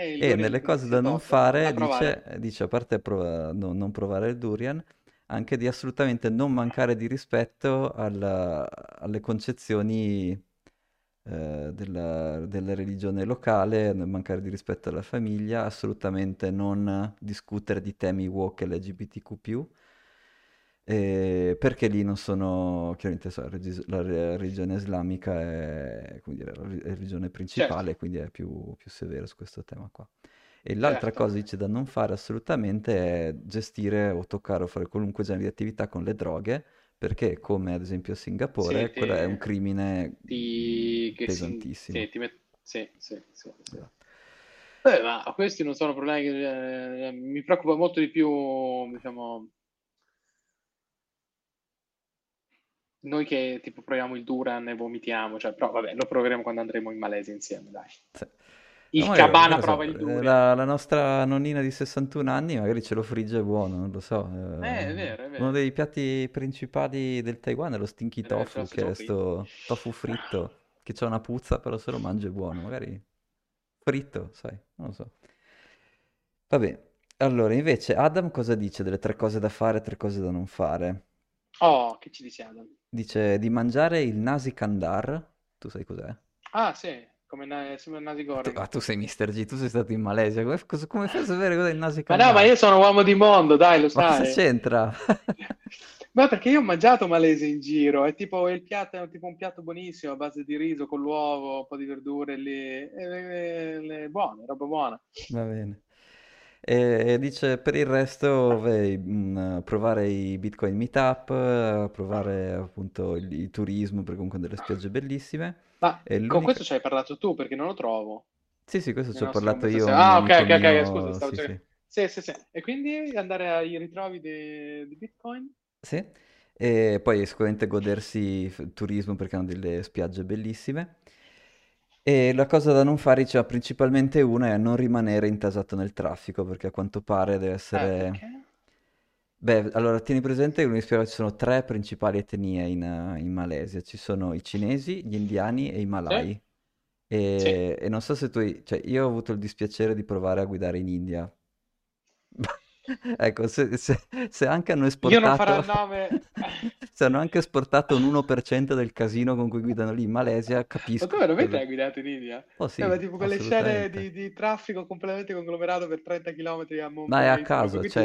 Eh, E nelle cose da non fare dice, dice, a parte prova- no- non provare il durian, anche di assolutamente non mancare di rispetto alla- alle concezioni eh, della, della religione locale, non mancare di rispetto alla famiglia, assolutamente non discutere di temi woke e LGBTQ+, eh, perché lì non sono, chiaramente so, la religione islamica è, dire, la religione Certo, principale, quindi è più, più severo su questo tema qua. E l'altra certo. cosa dice da non fare assolutamente è gestire o toccare o fare qualunque genere di attività con le droghe, perché come ad esempio a Singapore, Sì, quello è un ti, crimine ti, pesantissimo. sì, ti met- sì, sì, sì, sì. Esatto. Eh, ma questi non sono problemi che eh, mi preoccupa molto di più, diciamo, noi che tipo proviamo il Duran e vomitiamo, cioè, però vabbè, lo proveremo quando andremo in Malesia insieme, dai. Sì. Il No, Cabana so, prova il eh, Duran. la, la nostra nonnina di 61 anni magari ce lo frigge buono, non lo so. Eh, eh, è vero, è uno vero. dei piatti principali del Taiwan è lo stinky Eh, tofu, che è fritto. sto tofu fritto, che c'ha una puzza, però se lo mangi è buono, magari fritto, sai, non lo so. Vabbè, allora invece Adam cosa dice delle tre cose da fare e tre cose da non fare? Oh, che ci dici Adam? Dice di mangiare il nasi kandar, tu sai cos'è? Ah, sì, come na- sembra Nasi Tu, Goreng. ah, tu sei Mr. G, tu sei stato in Malesia, come, cosa- come fai a sapere cos'è il nasi Ma no, ma io sono uomo di mondo, dai, lo Ma cosa sai. c'entra? Ma perché io ho mangiato malese in giro, è tipo il piatto, è tipo un piatto buonissimo a base di riso con l'uovo, un po' di verdure lì, e le, le- buone, roba buona. Va bene. E, dice per il resto, mm, provare i Bitcoin Meetup, provare appunto il, il turismo, perché comunque delle spiagge bellissime. Ma con questo ci hai parlato tu perché non lo trovo Sì, sì, questo ci ho parlato io, Ah, ok, ok, ok, mio, scusa, stavo sì, cercando. sì. Sì, sì, sì. E quindi andare ai ritrovi di, di Bitcoin? Sì, e poi sicuramente godersi il turismo perché hanno delle spiagge bellissime. E la cosa da non fare, diceva, principalmente una è non rimanere intasato nel traffico, perché a quanto pare deve Eh, essere... perché? Beh, allora tieni presente che ci sono tre principali etnie in, eh, in Malesia. Ci sono i cinesi, gli indiani e i Sì, malai. sì. E, e non so se tu... hai- Cioè, io ho avuto il dispiacere di provare a guidare in India. Ecco, se, se- se anche hanno Io non farò esportato... il nome. Se hanno anche esportato un 1% del casino con cui guidano lì in Malesia, Ma capisco veramente quello... hai guidato in India? Oh Eh, sì, ma tipo quelle scene di, di traffico completamente conglomerato per 30 km a Ma è a caso, cioè,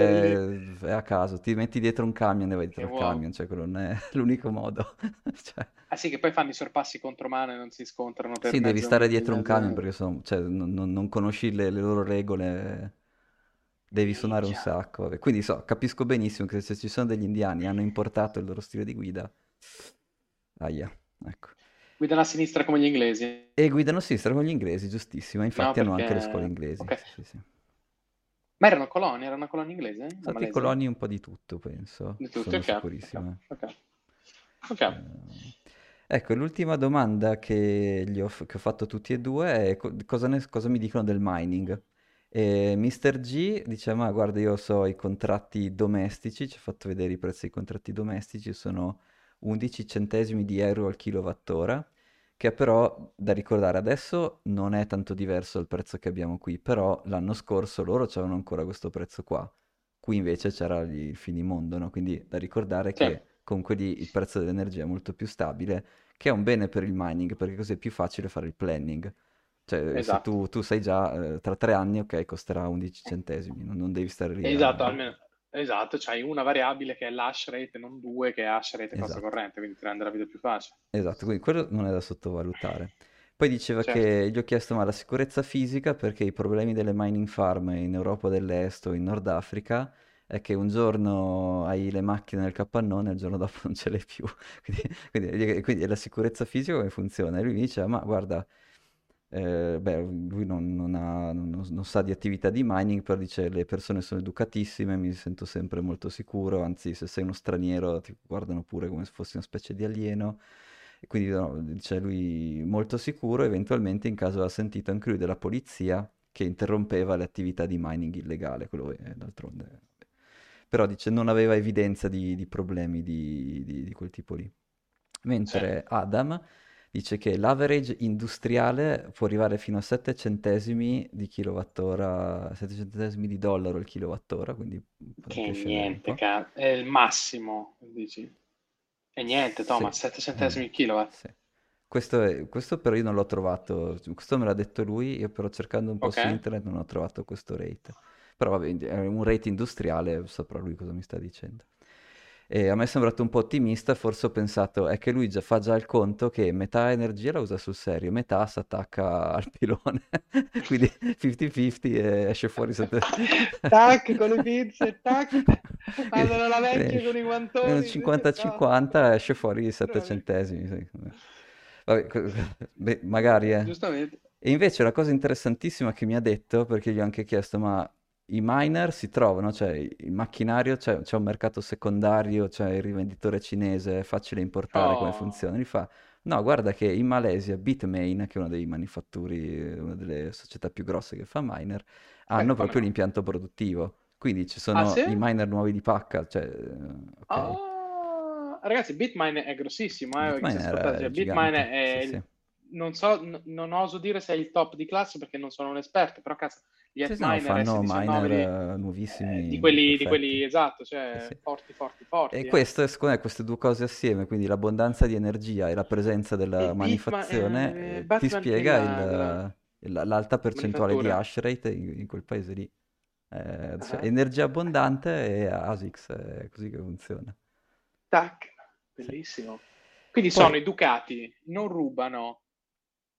è a caso, ti metti dietro un camion e vai Che dietro il uomo. camion, cioè quello non è l'unico modo. Cioè, Ah sì, che poi fanno i sorpassi contromano e non si scontrano per sì, devi stare dietro un camion perché sono- cioè, non, non- non conosci le, le loro regole, devi suonare un sacco. vabbè. Quindi so, capisco benissimo che se ci sono degli indiani hanno importato il loro stile di guida, ahia, ecco. Guidano a sinistra come gli inglesi. E guidano a sinistra con gli inglesi, giustissimo, No, infatti hanno anche le scuole perché... inglesi, Ok. sì, sì. Ma erano colonie? Era una colonia inglese? La Stati Malesia? coloni un po' di tutto, penso, Di tutti, sono ok, ok, sicurissimo. ok. Ok. Eh, Ecco, l'ultima domanda che, gli ho, che ho fatto a tutti e due è co- cosa, ne- cosa mi dicono del mining. E Mr. G dice, ma guarda, io so i contratti domestici, ci ha fatto vedere i prezzi dei contratti domestici, sono 11 centesimi di euro al kilowattora, che però, da ricordare, adesso non è tanto diverso dal prezzo che abbiamo qui, però l'anno scorso loro c'erano ancora questo prezzo qua. Qui invece c'era il finimondo, no? Quindi da ricordare Sì, che comunque lì il prezzo dell'energia è molto più stabile, che è un bene per il mining, perché così è più facile fare il planning. Cioè, se esatto. tu, tu sai già, eh, tra tre anni, ok, costerà 11 centesimi, non, non devi stare lì Esatto, a... almeno, esatto, c'hai una variabile che è l'hash rate, non due che è hash rate e Esatto. corrente, quindi ti rende la vita più facile. Esatto, quindi quello non è da sottovalutare. Poi diceva Certo. che gli ho chiesto ma la sicurezza fisica perché i problemi delle mining farm in Europa dell'Est o in Nord Africa è che un giorno hai le macchine nel capannone e il giorno dopo non ce l'hai più. Quindi, quindi- quindi la sicurezza fisica come funziona? E lui mi diceva ma guarda, eh, beh, lui non, non ha- non- non sa di attività di mining, però dice le persone sono educatissime, mi sento sempre molto sicuro, anzi se sei uno straniero ti guardano pure come se fossi una specie di alieno. E quindi no, dice lui molto sicuro, eventualmente in caso aveva sentito anche lui della polizia che interrompeva le attività di mining illegale, quello è d'altronde. Però dice non aveva evidenza di, di problemi di, di- di quel tipo lì. Mentre Adam dice che l'average industriale può arrivare fino a 7 centesimi di kilowattora, 7 centesimi di dollaro al kilowattora, quindi Che niente, ca- è il massimo, dici. E niente, Sì, Thomas, 7 eh, centesimi il kilowatt. sì. Questo, è- questo però io non l'ho trovato, questo me l'ha detto lui, io però cercando un po' Ok? su internet non ho trovato questo rate. Però vabbè, è un rate industriale, saprà lui cosa mi sta dicendo. E a me è sembrato un po' ottimista, forse ho pensato, è che lui già fa già il conto che metà energia la usa sul serio, metà si attacca al pilone, quindi 50-50 e esce fuori sette... Tac, con le pinze, tac. Fanno la vecchia Quindi con i guantoni. 50-50 esce fuori 7 Bravi. centesimi. Vabbè, beh, magari eh. Giustamente. E invece la cosa interessantissima che mi ha detto, perché gli ho anche chiesto, ma i miner si trovano, cioè il macchinario, c'è c'è un mercato secondario, c'è il rivenditore cinese, è facile importare, come Oh, funziona? Gli fa, no, guarda che in Malesia Bitmain, che è uno dei manifatturi, una delle società più grosse che fa miner, hanno come proprio no? l'impianto produttivo. Quindi ci Ah, sono sì? i miner nuovi di pacca, cioè, eh, ok. Ah, ragazzi, Bitmine è grossissimo, eh, ascolta, è cioè, gigante, è sì, il- sì. non so, n- non oso dire se è il top di classe perché non sono un esperto, però cazzo, gli Sì, sì, no, fanno S19 miner eh, eh, nuovissimi, di quelli, di quelli, esatto, Sì, cioè sì. forti, forti, E forti, eh. questo, secondo me, queste due cose assieme, quindi l'abbondanza di energia e la presenza della E Bitma, manifazione, eh, eh, ti spiega della il- l'alta percentuale di hash rate in, in quel paese lì. Eh, cioè, Ah, energia abbondante e ASICS, è così che funziona. Tac, Sì. bellissimo. Quindi sono Poi, educati, non rubano,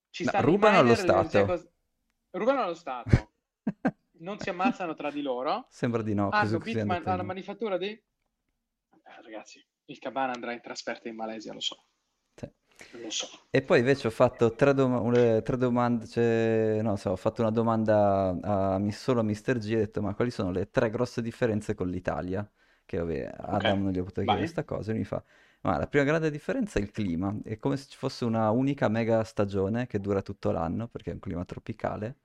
ci no, rubano allo Stato. cos- rubano allo Stato, non si ammazzano tra di loro, Sembra di no, hanno Bitman, lì. manifattura di... Eh, ragazzi, il Cabana andrà in trasferta in Malesia, lo so, Sì. lo so. E poi invece ho fatto tre, dom- une- tre domande, cioè, no, so, ho fatto una domanda a, mi- solo a Mr. G e ho detto ma quali sono le tre grosse differenze con l'Italia? che vabbè, Adam non gli ho potuto chiedere questa cosa, e mi fa, ma la prima grande differenza è il clima, è come se ci fosse una unica mega stagione che dura tutto l'anno, perché è un clima tropicale,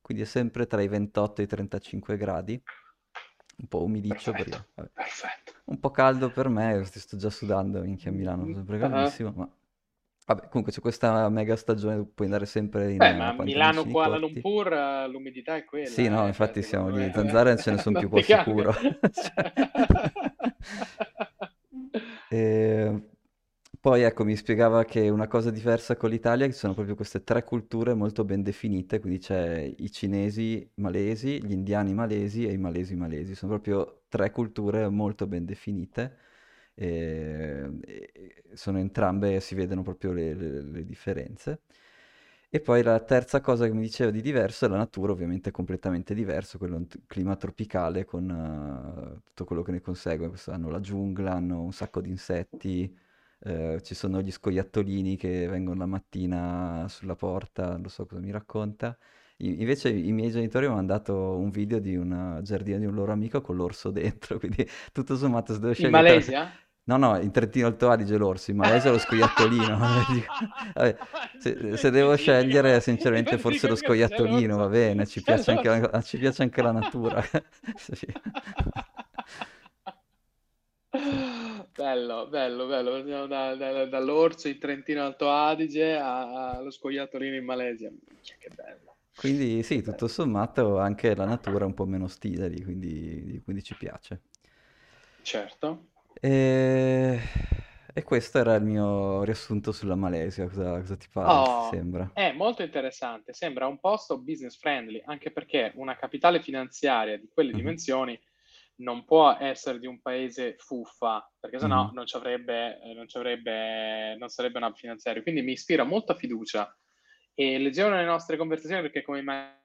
quindi è sempre tra i 28 e i 35 gradi, un po' umidiccio Perfetto, perché, perfetto. un po' caldo per me, sto già sudando, minchia a Milano, sempre Ah. caldissimo, ma vabbè, comunque c'è questa mega stagione, puoi andare sempre in Beh, eh, ma pantaloncini Milano Kuala corti. Lumpur eh, l'umidità è quella, Sì, no, eh, cioè infatti siamo secondo lì, me zanzare ce ne sono più non po' ti cambia. sicuro. Cioè. E poi ecco, mi spiegava che una cosa diversa con l'Italia che sono proprio queste tre culture molto ben definite, quindi c'è i cinesi malesi, gli indiani malesi e i malesi malesi, sono proprio tre culture molto ben definite, e, e sono entrambe, si vedono proprio le, le- le differenze. E poi la terza cosa che mi diceva di diverso è la natura, ovviamente completamente diverso, quello è un t- clima tropicale con eh, tutto quello che ne consegue. Hanno la giungla, hanno un sacco di insetti, eh, ci sono gli scoiattolini che vengono la mattina sulla porta, non so cosa mi racconta. I- invece i miei genitori mi hanno mandato un video di un giardino di un loro amico con l'orso dentro, quindi tutto sommato se devo In scegliere tra... Malesia? No, no, in Trentino Alto Adige l'orso, in Malesia lo scoiattolino. Vabbè, se, se devo scegliere, sinceramente, forse lo scoiattolino va bene, ci piace anche la, ci piace anche la natura. Sì. Bello, bello, bello. Da- da- dall'orso in Trentino Alto Adige allo scoiattolino in Malesia. Minchia, Che bello. Quindi sì, tutto sommato anche la natura è un po' meno ostile lì, quindi, quindi ci piace. Certo. E... e questo era il mio riassunto sulla Malesia, cosa, cosa ti pare, Oh, sembra? è molto interessante. Sembra un posto business friendly, anche perché una capitale finanziaria di quelle Mhm, dimensioni non può essere di un paese fuffa, perché sennò mhm. non ci avrebbe, eh, non ci avrebbe, non sarebbe una finanziaria. Quindi mi ispira molta fiducia. E leggevo nelle nostre conversazioni, perché come immaginare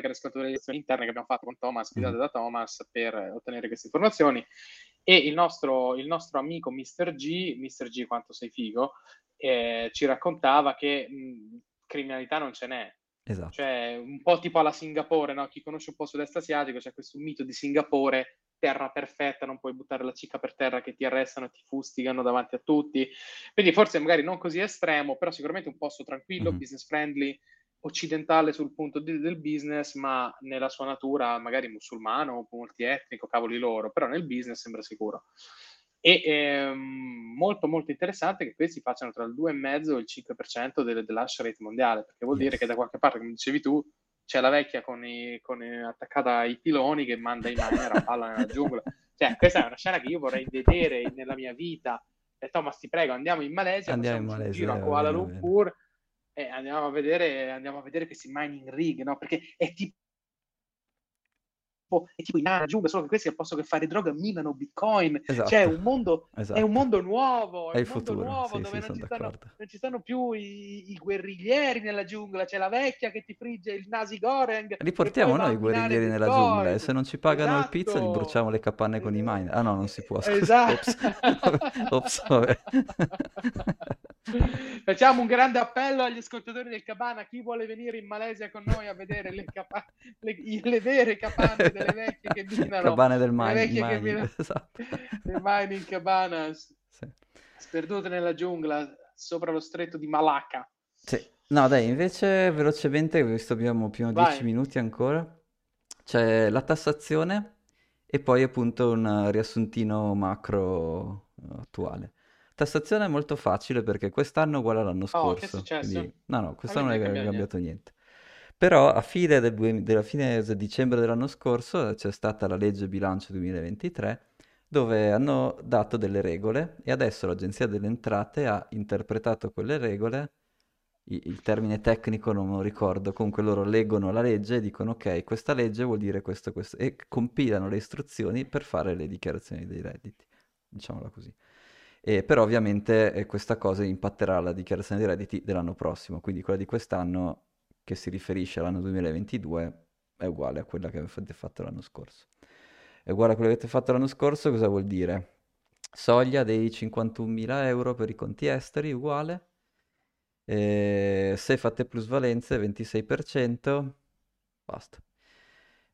che erano le lezioni interne che abbiamo fatto con Thomas, guidate Mhm. da Thomas, per ottenere queste informazioni. E il nostro, il nostro amico Mr. G, Mr. G quanto sei figo, eh, ci raccontava che mh, criminalità non ce n'è. Esatto. Cioè, un po' tipo alla Singapore, no? Chi conosce un po' sud-est asiatico, c'è questo mito di Singapore, terra perfetta, non puoi buttare la cicca per terra che ti arrestano e ti fustigano davanti a tutti. Quindi forse magari non così estremo, però sicuramente un posto tranquillo, Mhm. business friendly, occidentale sul punto di- del business, ma nella sua natura magari musulmano, multietnico, cavoli loro, però nel business sembra sicuro. E ehm, molto molto interessante che questi facciano tra il 2,5 e il 5% del, dell'hash rate mondiale, perché vuol dire che Yes. da qualche parte, come dicevi tu, c'è la vecchia con i, con i- attaccata ai piloni che manda i miner a palla nella giungla. Cioè, questa è una scena che io vorrei vedere nella mia vita. E Thomas, ti prego, andiamo in Malesia, Andiamo in Malesia, giro a va Kuala. Lumpur e andiamo a vedere, andiamo a vedere questi mining rig, no? Perché è tipo è tipo in Nara giungla, solo che questi al posto che fare droga minano bitcoin. Cioè, è Esatto, un mondo, è esatto. un mondo nuovo, È è il futuro, nuovo sì, dove sì, non ci stanno, non ci stanno più i, i guerriglieri nella giungla, c'è la vecchia che ti frigge il nasi goreng e Riportiamo poi va noi i guerriglieri nella giungla e se non ci pagano il pizza gli Esatto. bruciamo le capanne con i miner. Ah no, non si può, scusa. Esatto. Ops. Ops, vabbè. Facciamo un grande appello agli ascoltatori del Cabana. Chi vuole venire in Malesia con noi a vedere le, capa- le, le vere capanne delle vecchie che minano, Cabane del le mining, vecchie che mining, minano esatto. le mining cabanas Sì. sperdute nella giungla sopra lo stretto di Malacca. Sì. No, dai, invece velocemente, visto abbiamo più o meno 10 Vai. minuti ancora, c'è la tassazione e poi appunto un riassuntino macro eh, attuale. Tassazione è molto facile perché quest'anno è uguale all'anno Oh, che è scorso, successo? quindi no, no, quest'anno non è cambiato cambiato niente. Però a fine del due- della fine di dicembre dell'anno scorso c'è stata la legge bilancio 2023 dove hanno dato delle regole e adesso l'Agenzia delle Entrate ha interpretato quelle regole, il termine tecnico non lo ricordo, comunque loro leggono la legge e dicono ok, questa legge vuol dire questo, questo, e compilano le istruzioni per fare le dichiarazioni dei redditi, diciamola così. E però ovviamente eh, questa cosa impatterà alla dichiarazione dei redditi dell'anno prossimo, quindi quella di quest'anno che si riferisce all'anno 2022 è uguale a quella che avete fatto l'anno scorso. È uguale a quella che avete fatto l'anno scorso, cosa vuol dire? Soglia dei 51.000 euro per i conti esteri, uguale. E se fate plusvalenze 26%, basta.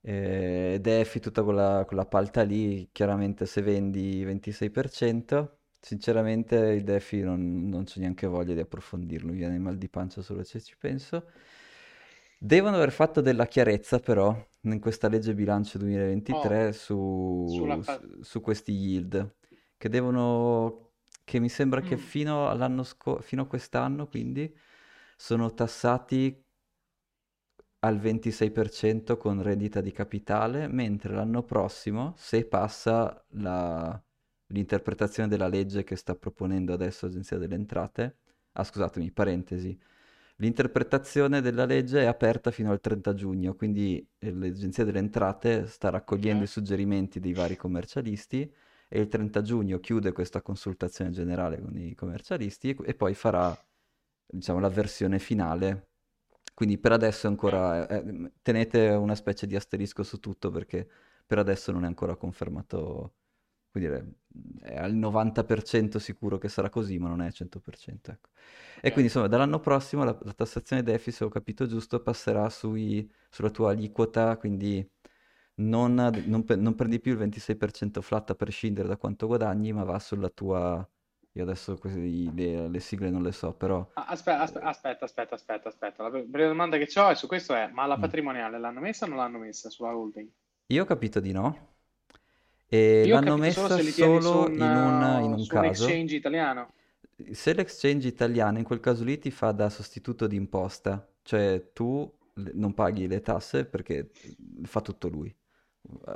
Eh, DeFi, tutta quella, quella palta lì, chiaramente se vendi 26%, sinceramente il DeFi non, non c'ho neanche voglia di approfondirlo, mi viene mal di pancia solo se ci penso. Devono aver fatto della chiarezza però in questa legge bilancio 2023 Oh, su, sulla su, su questi yield, che devono, che mi sembra che Mm, fino all'anno sco- fino a quest'anno, quindi, sono tassati al 26% con rendita di capitale, mentre l'anno prossimo, se passa la- l'interpretazione della legge che sta proponendo adesso l'Agenzia delle Entrate, ah scusatemi, parentesi, l'interpretazione della legge è aperta fino al 30 giugno, quindi eh, l'Agenzia delle Entrate sta raccogliendo i ok. suggerimenti dei vari commercialisti e il 30 giugno chiude questa consultazione generale con i commercialisti e, e poi farà, diciamo, la versione finale. Quindi per adesso è ancora, eh, eh, tenete una specie di asterisco su tutto perché per adesso non è ancora confermato, quindi è al 90% sicuro che sarà così, ma non è al 100%, ecco. E quindi insomma dall'anno prossimo la, la tassazione DEFI, se ho capito giusto, passerà sui- sulla tua aliquota, quindi non, non non prendi più il 26% flat a prescindere da quanto guadagni, ma va sulla tua... Io adesso questi- le, le sigle non le so, però... Ah, Aspetta, aspe- eh, aspetta, aspetta, aspetta, aspetta. La pr- prima domanda che ho è su questo è, ma la mm. patrimoniale l'hanno messa o non l'hanno messa sulla holding? Io ho capito di no, e Io l'hanno solo messa su solo un, in un, in uh, un caso. exchange italiano. Se l'exchange italiano in quel caso lì ti fa da sostituto di imposta, cioè tu non paghi le tasse perché fa tutto lui.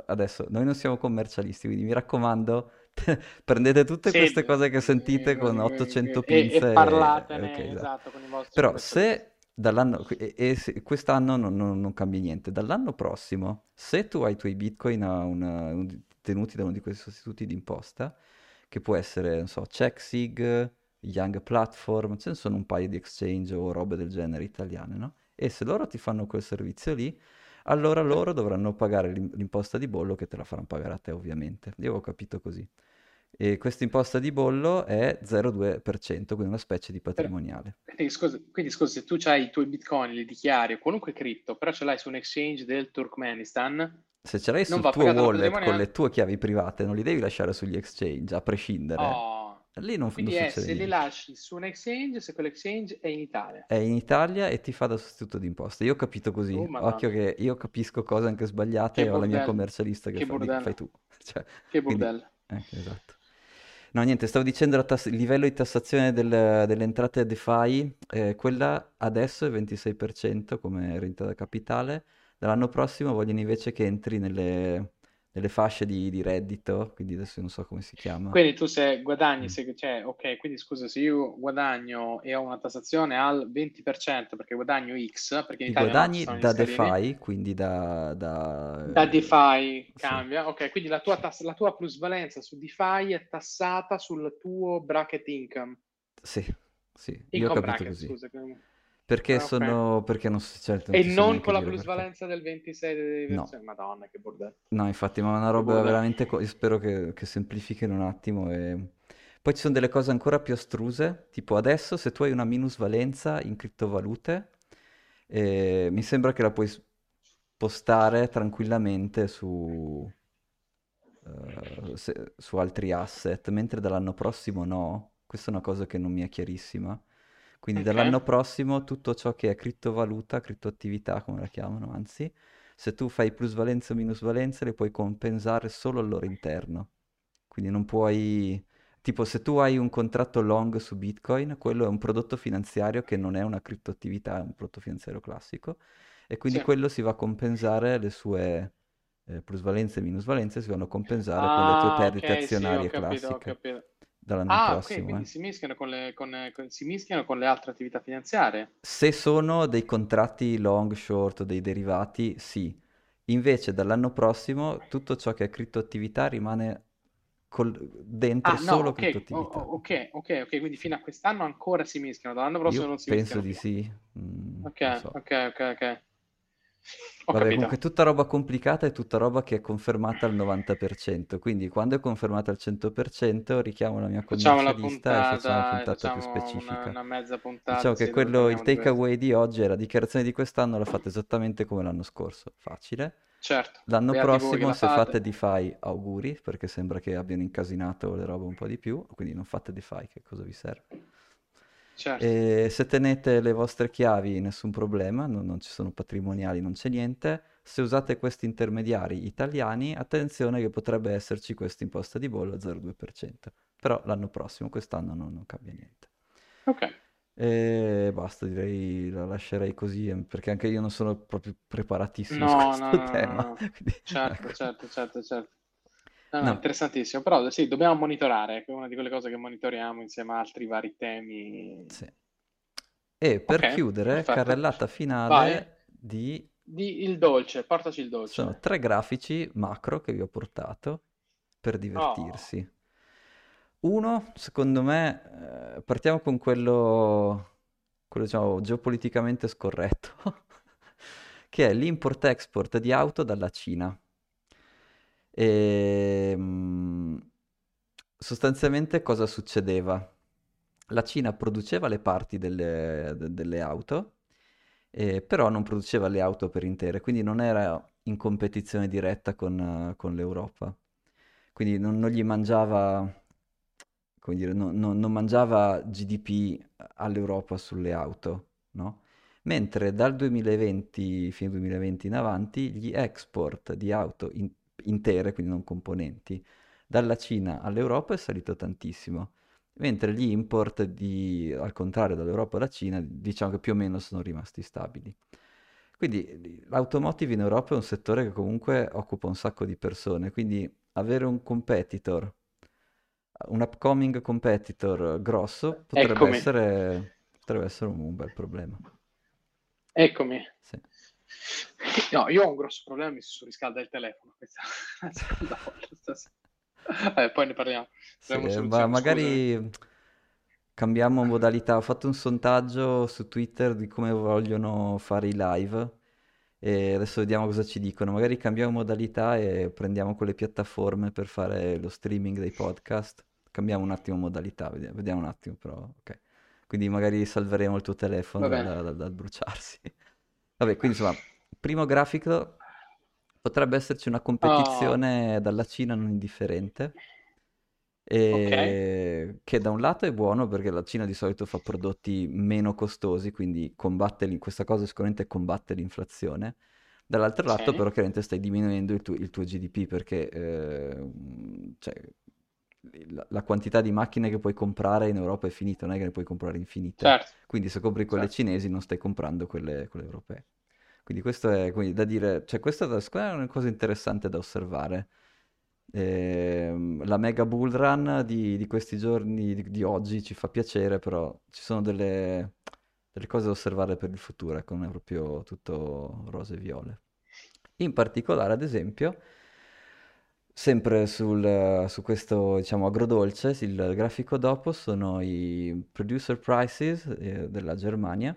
Adesso noi non siamo commercialisti, quindi mi raccomando, prendete tutte Sì, queste eh, cose che sentite con eh, 800 e, e pinze. e- Ok, parlatene, esatto. esatto, con i vostri Però se dall'anno, e, e se- quest'anno non, non- non cambia niente, dall'anno prossimo, se tu hai i tuoi bitcoin a una- un- tenuti da uno di questi sostituti di imposta, che può essere, non so, CheckSig, Young Platform, ce ne sono un paio di exchange o robe del genere italiane, no? E se loro ti fanno quel servizio lì, allora loro dovranno pagare l'im- l'imposta di bollo che te la faranno pagare a te, ovviamente. Io ho capito così. E questa imposta di bollo è 0,2%, quindi una specie di patrimoniale. quindi, scusa, quindi scusa, se tu hai i tuoi bitcoin, li dichiari, o qualunque cripto, però ce l'hai su un exchange del Turkmenistan, Se ce l'hai sul tuo wallet con le tue chiavi private, non li devi lasciare sugli exchange, a prescindere. Oh, Lì non, non quindi è se li niente. lasci su un exchange, se quell'exchange è in Italia. È in Italia e ti fa da sostituto d'imposta. Io ho capito così. Oh, Occhio che io capisco cose anche sbagliate Che e ho la mia commercialista che che fa, dico, fai tu. Cioè, che quindi, bordello. eh, esatto. No, niente, stavo dicendo la tass- il livello di tassazione del- delle entrate DeFi, eh, quella adesso è 26% come rendita da capitale, dall'anno prossimo vogliono invece che entri nelle, nelle fasce di, di reddito, quindi adesso non so come si chiama. Quindi tu se guadagni, Mm. se, cioè, ok, quindi scusa, se io guadagno e ho una tassazione al 20% perché guadagno X, perché in Italia guadagni da DeFi, quindi da, da, da DeFi sì, cambia, ok, quindi la tua, tass- la tua plusvalenza su DeFi è tassata sul tuo bracket income, sì, sì, io ho income capito bracket, così. scusa, che- Perché ah, ok, sono, perché non, si- certo, non e so non con la plusvalenza del 26 di No, Madonna, che bordello, no, infatti, ma è una roba veramente, co- spero che, che semplifichino un attimo e... Poi ci sono delle cose ancora più astruse, tipo adesso se tu hai una minusvalenza in criptovalute, eh, mi sembra che la puoi spostare tranquillamente su, eh, se- su altri asset, mentre dall'anno prossimo no. Questa è una cosa che non mi è chiarissima. Quindi Ok, dall'anno prossimo tutto ciò che è criptovaluta, criptoattività, come la chiamano, anzi, se tu fai plusvalenze o minusvalenze le puoi compensare solo al loro interno. Quindi non puoi... Tipo, se tu hai un contratto long su Bitcoin, quello è un prodotto finanziario che non è una criptoattività, è un prodotto finanziario classico, e quindi sì. quello si va a compensare le sue eh, plusvalenze e minusvalenze, si vanno a compensare con le tue Ah, perdite ok, sì, ho azionarie capito, ho classiche capito. Dall'anno Ah, ok, prossimo, quindi eh. si mischiano con le, con, con- si mischiano con le altre attività finanziarie. Se sono dei contratti long, short o dei derivati, sì. Invece dall'anno prossimo tutto ciò che è criptoattività rimane col- dentro Ah, no, solo ok, o- criptoattività. o- ok, ok, ok, quindi fino a quest'anno ancora si mischiano, dall'anno prossimo Io non si penso mischiano di più. sì, mm, Ok, so. ok, ok, ok. Ho Vabbè, capito. comunque tutta roba complicata è tutta roba che è confermata al 90%, quindi quando è confermata al 100% richiamo la mia commercialista e facciamo una puntata, puntata più facciamo una, specifica. una mezza Diciamo puntata, che sì, dove quello, il takeaway di oggi è la dichiarazione di quest'anno l'ha fatta esattamente come l'anno scorso, facile. Certo. L'anno Beati che prossimo, la se fate fate. DeFi, auguri, perché sembra che abbiano incasinato le robe un po' di più, quindi non fate DeFi, che cosa vi serve? Certo. E se tenete le vostre chiavi, nessun problema, non, non ci sono patrimoniali, non c'è niente. Se usate questi intermediari italiani, attenzione che potrebbe esserci questa imposta di bollo a 0,2%. Però l'anno prossimo, quest'anno non, non cambia niente. Ok. E basta, direi la lascerei così, eh, perché anche io non sono proprio preparatissimo su No, questo no, no, no, tema. no. quindi, Certo, ecco. certo, certo, certo. No, no, interessantissimo. Però sì, dobbiamo monitorare, è una di quelle cose che monitoriamo insieme a altri vari temi. sì. E per Ok, chiudere, perfetto. carrellata finale di... Di il dolce, portaci il Sono dolce. tre grafici macro che vi ho portato per Oh, divertirsi. Uno, secondo me, eh, partiamo con quello, quello diciamo, geopoliticamente scorretto, che è l'import-export di auto dalla Cina. E, mm, sostanzialmente cosa succedeva? La Cina produceva le parti delle, de- delle auto, eh, però non produceva le auto per intere, quindi non era in competizione diretta con, con l'Europa. Quindi non, non gli mangiava, come dire, no- no- non mangiava GDP all'Europa sulle auto, no? Mentre dal 2020, fine 2020 in avanti, gli export di auto in- intere, quindi non componenti, dalla Cina all'Europa è salito tantissimo. Mentre gli import di, al contrario, dall'Europa alla Cina, diciamo che più o meno sono rimasti stabili. Quindi l'automotive in Europa è un settore che comunque occupa un sacco di persone, quindi avere un competitor, un upcoming competitor grosso potrebbe eccomi, essere, potrebbe essere un, un bel problema. eccomi. Sì. No, io ho un grosso problema, mi surriscalda il telefono. Questa è la seconda volta stasera. Eh, poi ne parliamo. Sì, ma soluzione, scusami. magari cambiamo modalità. Ho fatto un sondaggio su Twitter di come vogliono fare i live e adesso vediamo cosa ci dicono. Magari cambiamo modalità e prendiamo quelle piattaforme per fare lo streaming dei podcast. Cambiamo un attimo modalità, vediamo, vediamo un attimo però. Ok. Quindi magari salveremo il tuo telefono dal, dal- dal bruciarsi. Vabbè, quindi insomma, primo grafico potrebbe esserci una Oh, competizione dalla Cina non indifferente. ok. E che da un lato è buono perché la Cina di solito fa prodotti meno costosi, quindi combatte questa cosa sicuramente combatte l'inflazione. Dall'altro lato, Sì. però, chiaramente stai diminuendo il tuo, il tuo GDP perché eh, cioè, la, quantità di macchine che puoi comprare in Europa è finita, non è che ne puoi comprare infinite. Certo, Quindi se compri quelle certo. cinesi non stai comprando quelle, quelle europee. Quindi questo è quindi da dire, cioè questa è una cosa interessante da osservare. Ehm, la mega bull run di, di questi giorni, di, di oggi, ci fa piacere, però ci sono delle, delle cose da osservare per il futuro, ecco, non è proprio tutto rose e viole. In particolare, ad esempio, sempre sul- su questo, diciamo, agrodolce, il grafico dopo sono i producer prices, eh, della Germania.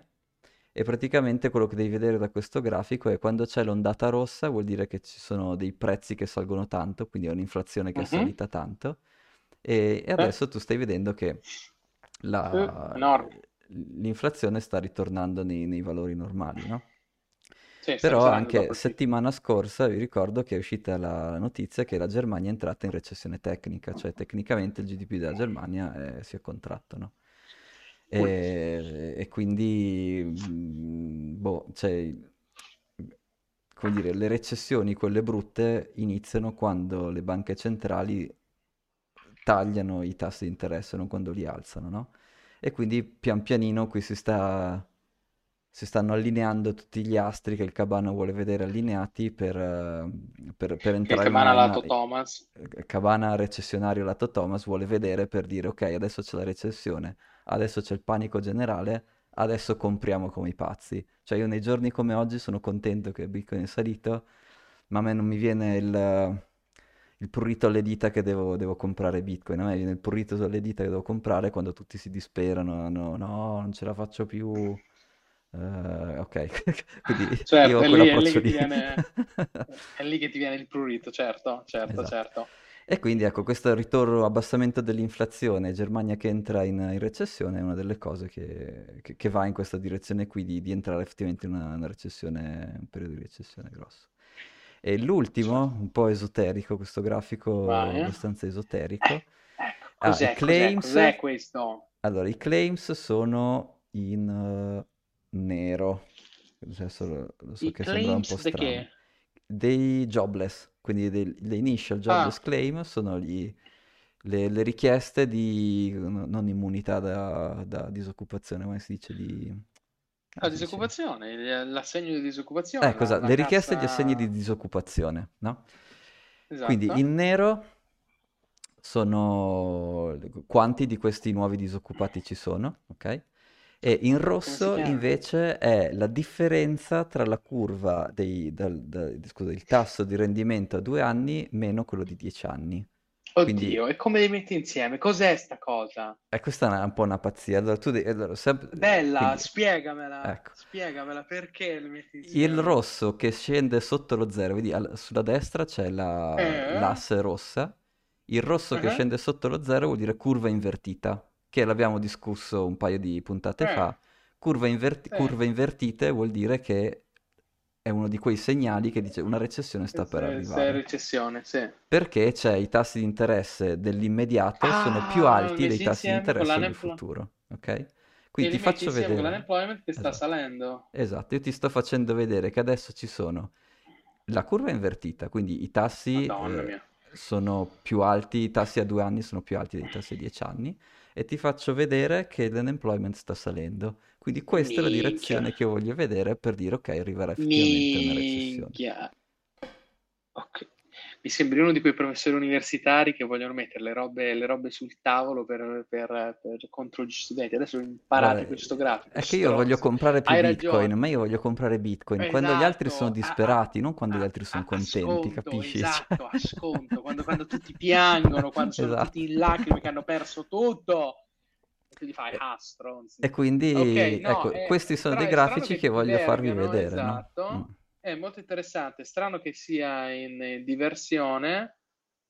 E praticamente quello che devi vedere da questo grafico è quando c'è l'ondata rossa, vuol dire che ci sono dei prezzi che salgono tanto, quindi è un'inflazione che è Mhm. salita tanto. E, e Sì. adesso tu stai vedendo che la- enorme. l'inflazione sta ritornando nei, nei valori normali, no? Sì, Però anche settimana scorsa vi ricordo che è uscita la notizia che la Germania è entrata in recessione tecnica, cioè tecnicamente il GDP della Germania eh, si è contratto, no? E, e quindi, mm, boh, cioè, come dire, le recessioni, quelle brutte, iniziano quando le banche centrali tagliano i tassi di interesse, non quando li alzano, no? E quindi pian pianino qui si sta, si stanno allineando tutti gli astri che il Cabana vuole vedere allineati per, eh, per- per il entrare in Cabana una, lato Thomas. eh, Cabana recessionario lato Thomas vuole vedere per dire ok, adesso c'è la recessione, adesso c'è il panico generale, adesso compriamo come i pazzi. Cioè io nei giorni come oggi sono contento che Bitcoin è salito, ma a me non mi viene il, il prurito alle dita che devo, devo comprare Bitcoin, a me viene il prurito alle dita che devo comprare quando tutti si disperano, no, no, non ce la faccio più. Eh, ok, quindi Certo, io ho è lì, è lì quell'approccio che ti lì. viene, è lì che ti viene il prurito, certo, certo, Esatto. certo. E quindi ecco, questo ritorno, abbassamento dell'inflazione, Germania che entra in, in recessione è una delle cose che, che- che va in questa direzione qui di, di entrare effettivamente in una, una recessione, un periodo di recessione grosso. E l'ultimo, un po' esoterico, questo grafico Vai. abbastanza esoterico. Eh, ecco, Ah, i cos'è, cos'è, claims, cos'è questo? allora, i claims sono in eh, nero. Adesso lo, so I che sembra un po' di strano. che? Dei jobless, quindi dei- le initial jobless Ah, claim sono gli- le, le richieste di, no- non immunità da, da disoccupazione, come si dice, di... la dice? disoccupazione, l'assegno di disoccupazione, Ecco, la, esatto, le richieste e gli assegni di cassa... disoccupazione, no? Quindi Esatto. in nero sono quanti di questi nuovi disoccupati ci sono, ok? E in rosso invece è la differenza tra la curva dei, dal- da- scusa, il tasso di rendimento a due anni meno quello di dieci anni. Quindi Oddio, e come li metti insieme? Cos'è sta cosa? eh, questa è una- un po' una pazzia. Allora, tu devi, allora, sempre- Bella, quindi, spiegamela, ecco, spiegamela perché li metti il insieme? rosso che scende sotto lo zero, vedi, al- sulla destra c'è la- Eh? l'asse rossa, il rosso che Ah, scende sotto lo zero vuol dire curva invertita, che l'abbiamo discusso un paio di puntate Eh, fa. Curva inverti- sì. curve invertite vuol dire che è uno di quei segnali che dice una recessione sta per Se, se è arrivare. recessione, sì. Perché c'è i tassi di interesse dell'immediato sono più Ah, alti dei tassi di interesse del futuro, ok? Quindi ti faccio insieme con vedere. l'unemployment che sta Esatto. salendo. Esatto, io ti sto facendo vedere che adesso ci sono la curva è invertita, quindi i tassi eh, sono più alti, i tassi a due anni sono più alti dei tassi a dieci anni e ti faccio vedere che l'unemployment sta salendo. Quindi questa è la direzione Minchia. che io voglio vedere per dire ok, arriverà effettivamente una recessione. Minchia. Ok. Mi sembri uno di quei professori universitari che vogliono mettere le robe, le robe sul tavolo per, per- per- contro gli studenti. Adesso imparate Guarda, questo grafico, è che io voglio comprare più Hai Bitcoin, ragione. ma io voglio comprare Bitcoin quando gli altri sono Esatto, a, a- disperati, non quando gli a- altri sono a- a contenti, sconto, capisci? Esatto, a sconto, quando, quando tutti piangono, quando sono Esatto. tutti in lacrime che hanno perso tutto, e tu gli fai, ah, stronzi. e quindi, Ok, no, ecco, è, questi sono dei grafici che che voglio farvi vedere, no? Mm. È molto interessante, strano che sia in diversione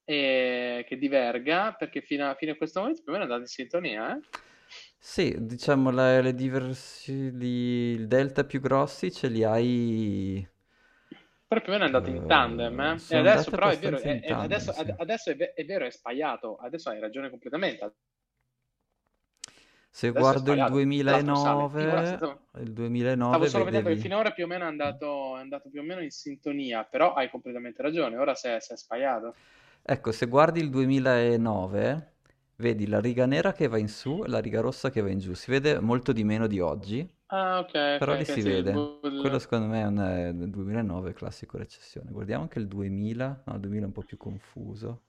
e che diverga, perché fino a, fino a questo momento più o meno è andato in sintonia, eh? Sì, diciamo la- le diversi, il delta più grossi ce li hai, Però più o meno è andato in eh, tandem, eh? E adesso però è vero, è- è- adesso, tandem, ad- sì. adesso è, è vero, è sbagliato, adesso hai ragione completamente, Se adesso guardo il sbagliato, l'altro sale, figura, 2009, stavo, il stavo 2009 solo vedendo che vedevi... finora più o meno è andato, è andato più o meno in sintonia, però hai completamente ragione, ora si è, si è sbagliato. Ecco, se guardi il 2009, vedi la riga nera che va in su e la riga rossa che va in giù. Si vede molto di meno di oggi, Ah, ok, però ok, lì ok, si sì, vede. bull- Quello secondo me è un è del 2009, classico recessione. Guardiamo anche il 2000. No, il 2000 è un po' più confuso.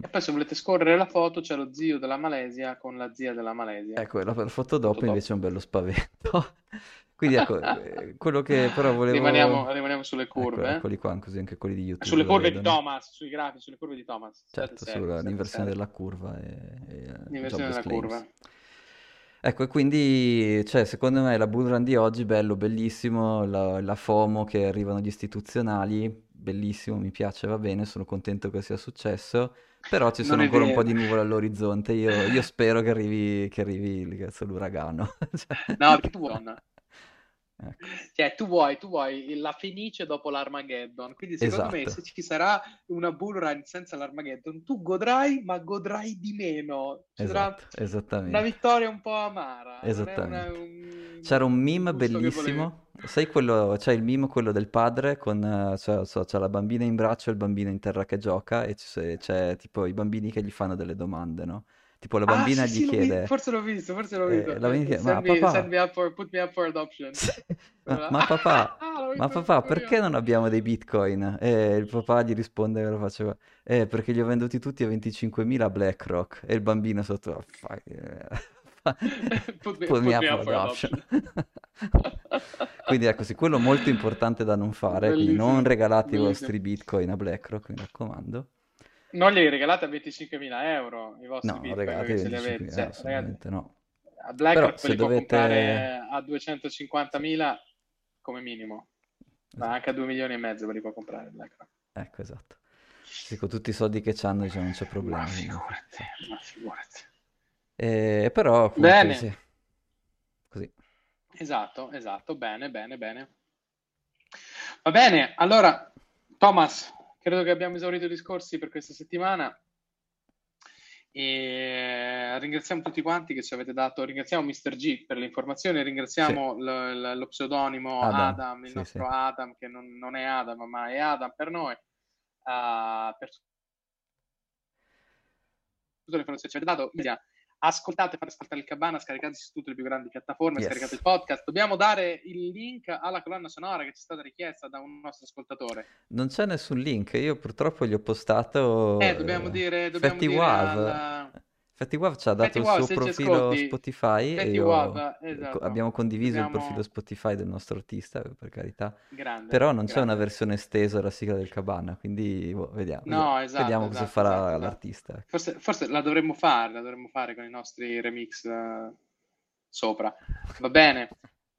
E poi se volete scorrere la foto c'è lo zio della Malesia con la zia della Malesia. Ecco, la la foto Foto dopo dopo. invece è un bello spavento. Quindi ecco, eh, quello che però volevo... Rimaniamo, rimaniamo sulle Ecco, curve. eh. eccoli qua, così anche quelli di YouTube Sulle curve di vedono. Thomas, sui grafici, sulle curve di Thomas. Certo, seri, sulla state l'inversione seri. della curva e, e eh, L'inversione della claims. curva. Ecco, e quindi, cioè, secondo me la bull run di oggi, bello, bellissimo, la, la FOMO che arrivano gli istituzionali, bellissimo, mi piace, va bene, sono contento che sia successo, però ci sono ancora un po' vero. di nuvole all'orizzonte, io, io spero che arrivi, che arrivi l'uragano. Cioè, No, vuoi, ecco. cioè, tu vuoi, tu vuoi la Fenice dopo l'Armageddon. Quindi secondo me Esatto, se ci sarà una bull run senza l'Armageddon, tu godrai, ma godrai di meno. Ci esatto, una esattamente. vittoria un po' amara. È una- Esattamente. un C'era un meme bellissimo, sai quello, c'è il meme quello del padre con, c'è, so- c'è la bambina in braccio e il bambino in terra che gioca e c'è, c'è tipo i bambini che gli fanno delle domande, no? Tipo la Ah, bambina sì, gli sì, l'ho vi- chiede, forse l'ho visto, forse l'ho eh, visto. la bambina Eh, chiede, ma me, send papà, me up for, put me up for adoption. sì, ma, ma papà, Ah, ma papà, perché non abbiamo dei bitcoin? E il papà gli risponde, lo faceva, eh, perché li ho venduti tutti a 25.000 a BlackRock e il bambino sotto, "Ah, fai- eh, Put me, put me up up for adoption. Quindi ecco, sì, quello molto importante da non fare, quindi non Bellissimo, regalate i vostri bitcoin a BlackRock, mi raccomando. Non li regalate a 25.000 euro i vostri No, bitcoin regalate ce li 25.000 avete. Cioè, ragazzi, assolutamente no. a BlackRock se li può dovete... comprare a 250.000 come minimo, ma Esatto, anche a 2 milioni e mezzo ve li può comprare BlackRock. ecco, esatto. Sì, con tutti i soldi che c'hanno, diciamo, non c'è Ma problema. quindi, figurati, ma figurati. E, però comunque Bene, sì, così. esatto, esatto, bene, bene, bene. Va bene, allora, Thomas, credo che abbiamo esaurito i discorsi per questa settimana. E ringraziamo tutti quanti che ci avete dato, ringraziamo Mr. G per le informazioni, ringraziamo Sì. l- l- lo pseudonimo Adam, Adam, il sì, nostro sì. Adam, che non, non è Adam, ma è Adam per noi, uh, per tutte le informazioni che ci avete dato. Ascoltate, fate ascoltare il Cabana, scaricate su tutte le più grandi piattaforme, Yes. scaricate il podcast. Dobbiamo dare il link alla colonna sonora che ci è stata richiesta da un nostro ascoltatore. Non c'è nessun link, io purtroppo gli ho postato... Eh, dobbiamo dire, dobbiamo Fatty dire. Fatty Wav ci ha dato Fatty il Wav, suo profilo ascolti, Spotify e Fatty io... Wav, esatto. abbiamo condiviso il Dobbiamo- profilo Spotify del nostro artista, per carità. Grande, Però non c'è grande. una versione estesa della sigla del Cabana, quindi boh, vediamo. No, vediamo. esatto, Vediamo cosa esatto, farà esatto, esatto. l'artista. Forse, forse la dovremmo fare, la dovremmo fare con i nostri remix eh, sopra. Va bene.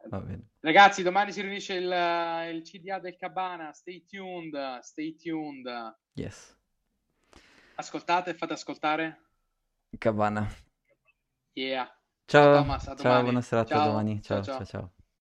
Va bene. Ragazzi, domani si riunisce il, il CDA del Cabana. Stay tuned, stay tuned. Yes. Ascoltate e fate ascoltare. Cabana. Yeah. Ciao, Thomas, a ciao, buona serata, Ciao, domani. ciao, ciao, ciao. ciao. ciao.